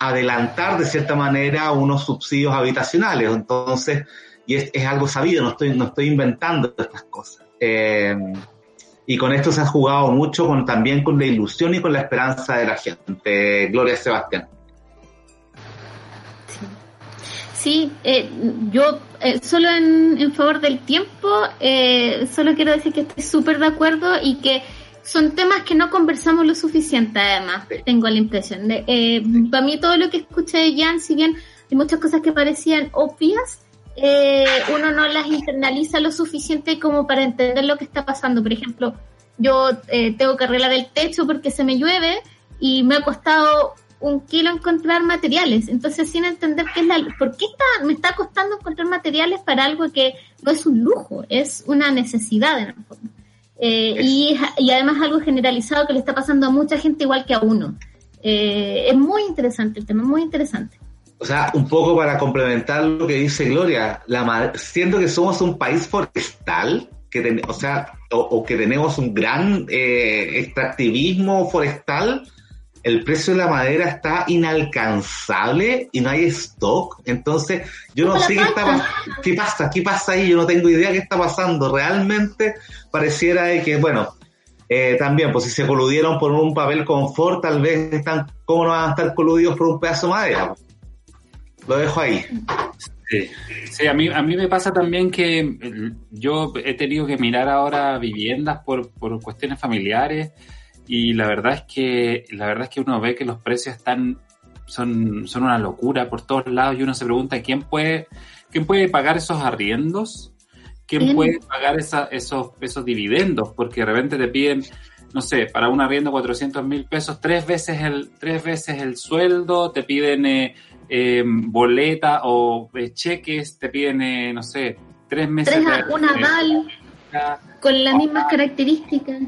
adelantar de cierta manera unos subsidios habitacionales. Entonces, y es, algo sabido, no estoy, no estoy inventando estas cosas. Eh, y con esto se ha jugado mucho con, también con la ilusión y con la esperanza de la gente. Gloria Sebastián. Sí, eh, yo eh, solo en, favor del tiempo, solo quiero decir que estoy súper de acuerdo y que son temas que no conversamos lo suficiente, además, tengo la impresión. De, para mí todo lo que escuché de Jan, si bien hay muchas cosas que parecían obvias, uno no las internaliza lo suficiente como para entender lo que está pasando. Por ejemplo, yo tengo que arreglar el techo porque se me llueve y me ha costado un kilo encontrar materiales. Entonces, sin entender qué es la, por qué está, me está costando encontrar materiales para algo que no es un lujo, es una necesidad en el fondo. Eh, y, y, además algo generalizado que le está pasando a mucha gente igual que a uno. Eh, es muy interesante el tema, muy interesante. O sea, un poco para complementar lo que dice Gloria, la, siento que somos un país forestal, que o sea, o, que tenemos un gran eh, extractivismo forestal, el precio de la madera está inalcanzable y no hay stock. Entonces, yo no sé qué, está, qué pasa, qué pasa ahí, yo no tengo idea qué está pasando. Realmente pareciera que, bueno, eh, también, pues si se coludieron por un papel confort, tal vez están, ¿cómo no van a estar coludidos por un pedazo de madera? Lo dejo ahí. Sí, a, mí, a mí me pasa también que yo he tenido que mirar ahora viviendas por, por cuestiones familiares y la verdad es que la verdad es que uno ve que los precios están son, son una locura por todos lados y uno se pregunta quién puede quién puede pagar esos arriendos quién puede pagar esa, esos esos dividendos porque de repente te piden no sé para un arriendo 400 mil pesos tres veces el tres veces el sueldo te piden eh, eh, boleta o eh, cheques te piden no sé tres meses tres, de, un aval con las mismas características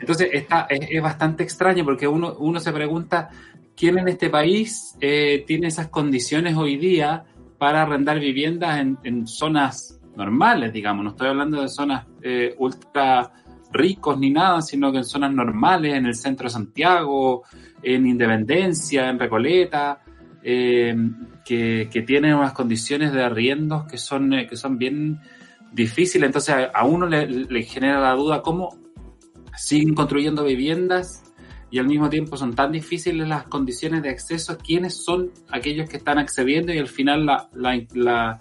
entonces está, es, bastante extraño porque uno, uno se pregunta quién en este país eh, tiene esas condiciones hoy día para arrendar viviendas en, zonas normales, digamos. No estoy hablando de zonas eh, ultra ricos ni nada, sino que en zonas normales, en el centro de Santiago, en Independencia, en Recoleta, eh, que, tienen unas condiciones de arriendos que son, que son bien difíciles. Entonces a, uno le, le, genera la duda cómo siguen construyendo viviendas y al mismo tiempo son tan difíciles las condiciones de acceso, quiénes son aquellos que están accediendo y al final la, la, la,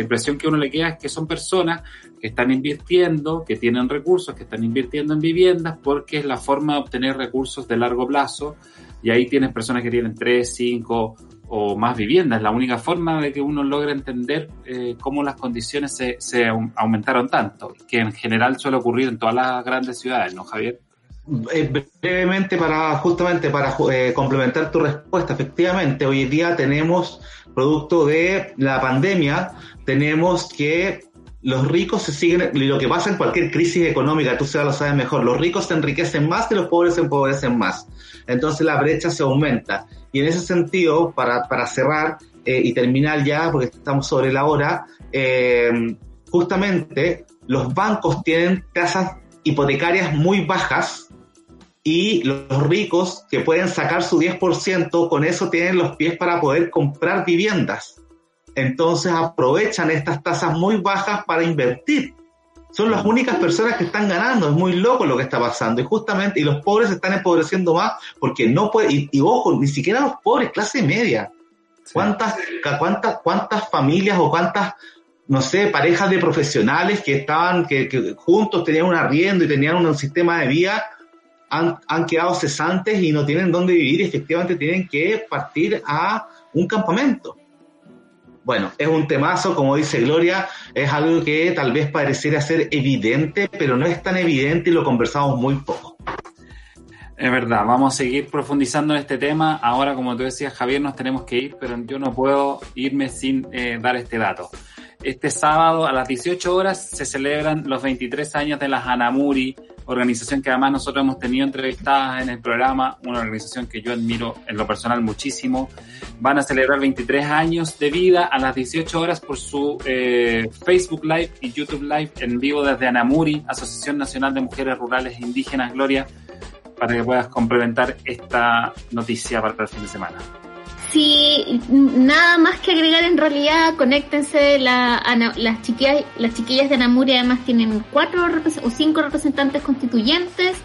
impresión que uno le queda es que son personas que están invirtiendo, que tienen recursos, que están invirtiendo en viviendas porque es la forma de obtener recursos de largo plazo. Y ahí tienes personas que tienen tres, cinco o más viviendas. La única forma de que uno logre entender eh, cómo las condiciones se, se, aumentaron tanto, que en general suele ocurrir en todas las grandes ciudades, ¿no, Javier? Eh, brevemente, para justamente para eh, complementar tu respuesta, efectivamente, hoy en día tenemos, producto de la pandemia, tenemos que los ricos se siguen, lo que pasa en cualquier crisis económica, tú ya lo sabes mejor, los ricos se enriquecen más y los pobres se empobrecen más. Entonces la brecha se aumenta. Y en ese sentido, para, para cerrar eh, y terminar ya, porque estamos sobre la hora, eh, justamente los bancos tienen tasas hipotecarias muy bajas y los ricos que pueden sacar su 10%, con eso tienen los pies para poder comprar viviendas. Entonces aprovechan estas tasas muy bajas para invertir son las únicas personas que están ganando. Es muy loco lo que está pasando. Y justamente, y los pobres se están empobreciendo más porque no pueden, y, ojo, ni siquiera los pobres, clase media. ¿Cuántas, cuántas, cuántas familias o cuántas, no sé, parejas de profesionales que estaban, que, juntos tenían un arriendo y tenían un, sistema de vida, han, han quedado cesantes y no tienen dónde vivir y efectivamente tienen que partir a un campamento? Bueno, es un temazo, como dice Gloria, es algo que tal vez pareciera ser evidente, pero no es tan evidente y lo conversamos muy poco. Es verdad, vamos a seguir profundizando en este tema. Ahora, como tú decías, Javier, nos tenemos que ir, pero yo no puedo irme sin eh, dar este dato. Este sábado a las 18 horas se celebran los 23 años de la Hanamuri, organización que además nosotros hemos tenido entrevistadas en el programa, una organización que yo admiro en lo personal muchísimo. Van a celebrar 23 años de vida a las 18 horas por su eh, Facebook Live y YouTube Live en vivo desde Anamuri, Asociación Nacional de Mujeres Rurales e Indígenas. Gloria, para que puedas complementar esta noticia para el fin de semana. Sí, nada más que agregar en realidad, conéctense, la, las, chiquillas, las chiquillas de Anamuri además tienen cuatro o cinco representantes constituyentes,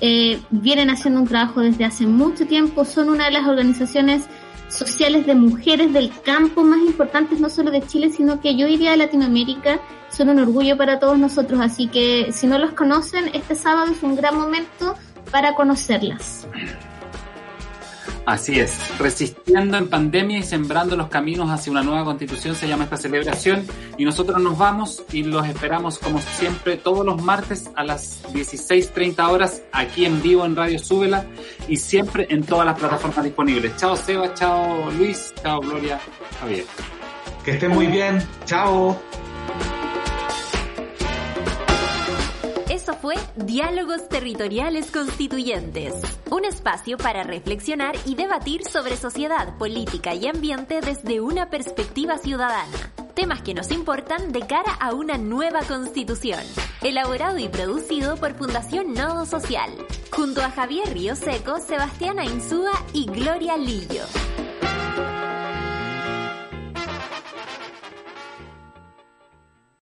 eh, vienen haciendo un trabajo desde hace mucho tiempo, son una de las organizaciones sociales de mujeres del campo más importantes no solo de Chile, sino que yo iría a Latinoamérica, son un orgullo para todos nosotros, así que si no los conocen, este sábado es un gran momento para conocerlas. Así es, resistiendo en pandemia y sembrando los caminos hacia una nueva constitución se llama esta celebración y nosotros nos vamos y los esperamos como siempre todos los martes a las 16.30 horas aquí en vivo en Radio Súbela y siempre en todas las plataformas disponibles. Chao Seba, chao Luis, chao Gloria, Javier. Que estén muy bien, chao. Fue Diálogos Territoriales Constituyentes, un espacio para reflexionar y debatir sobre sociedad, política y ambiente desde una perspectiva ciudadana, temas que nos importan de cara a una nueva constitución. elaborado y producido por Fundación Nodo Social, junto a Javier Río Seco, Sebastián Insúa y Gloria Lillo.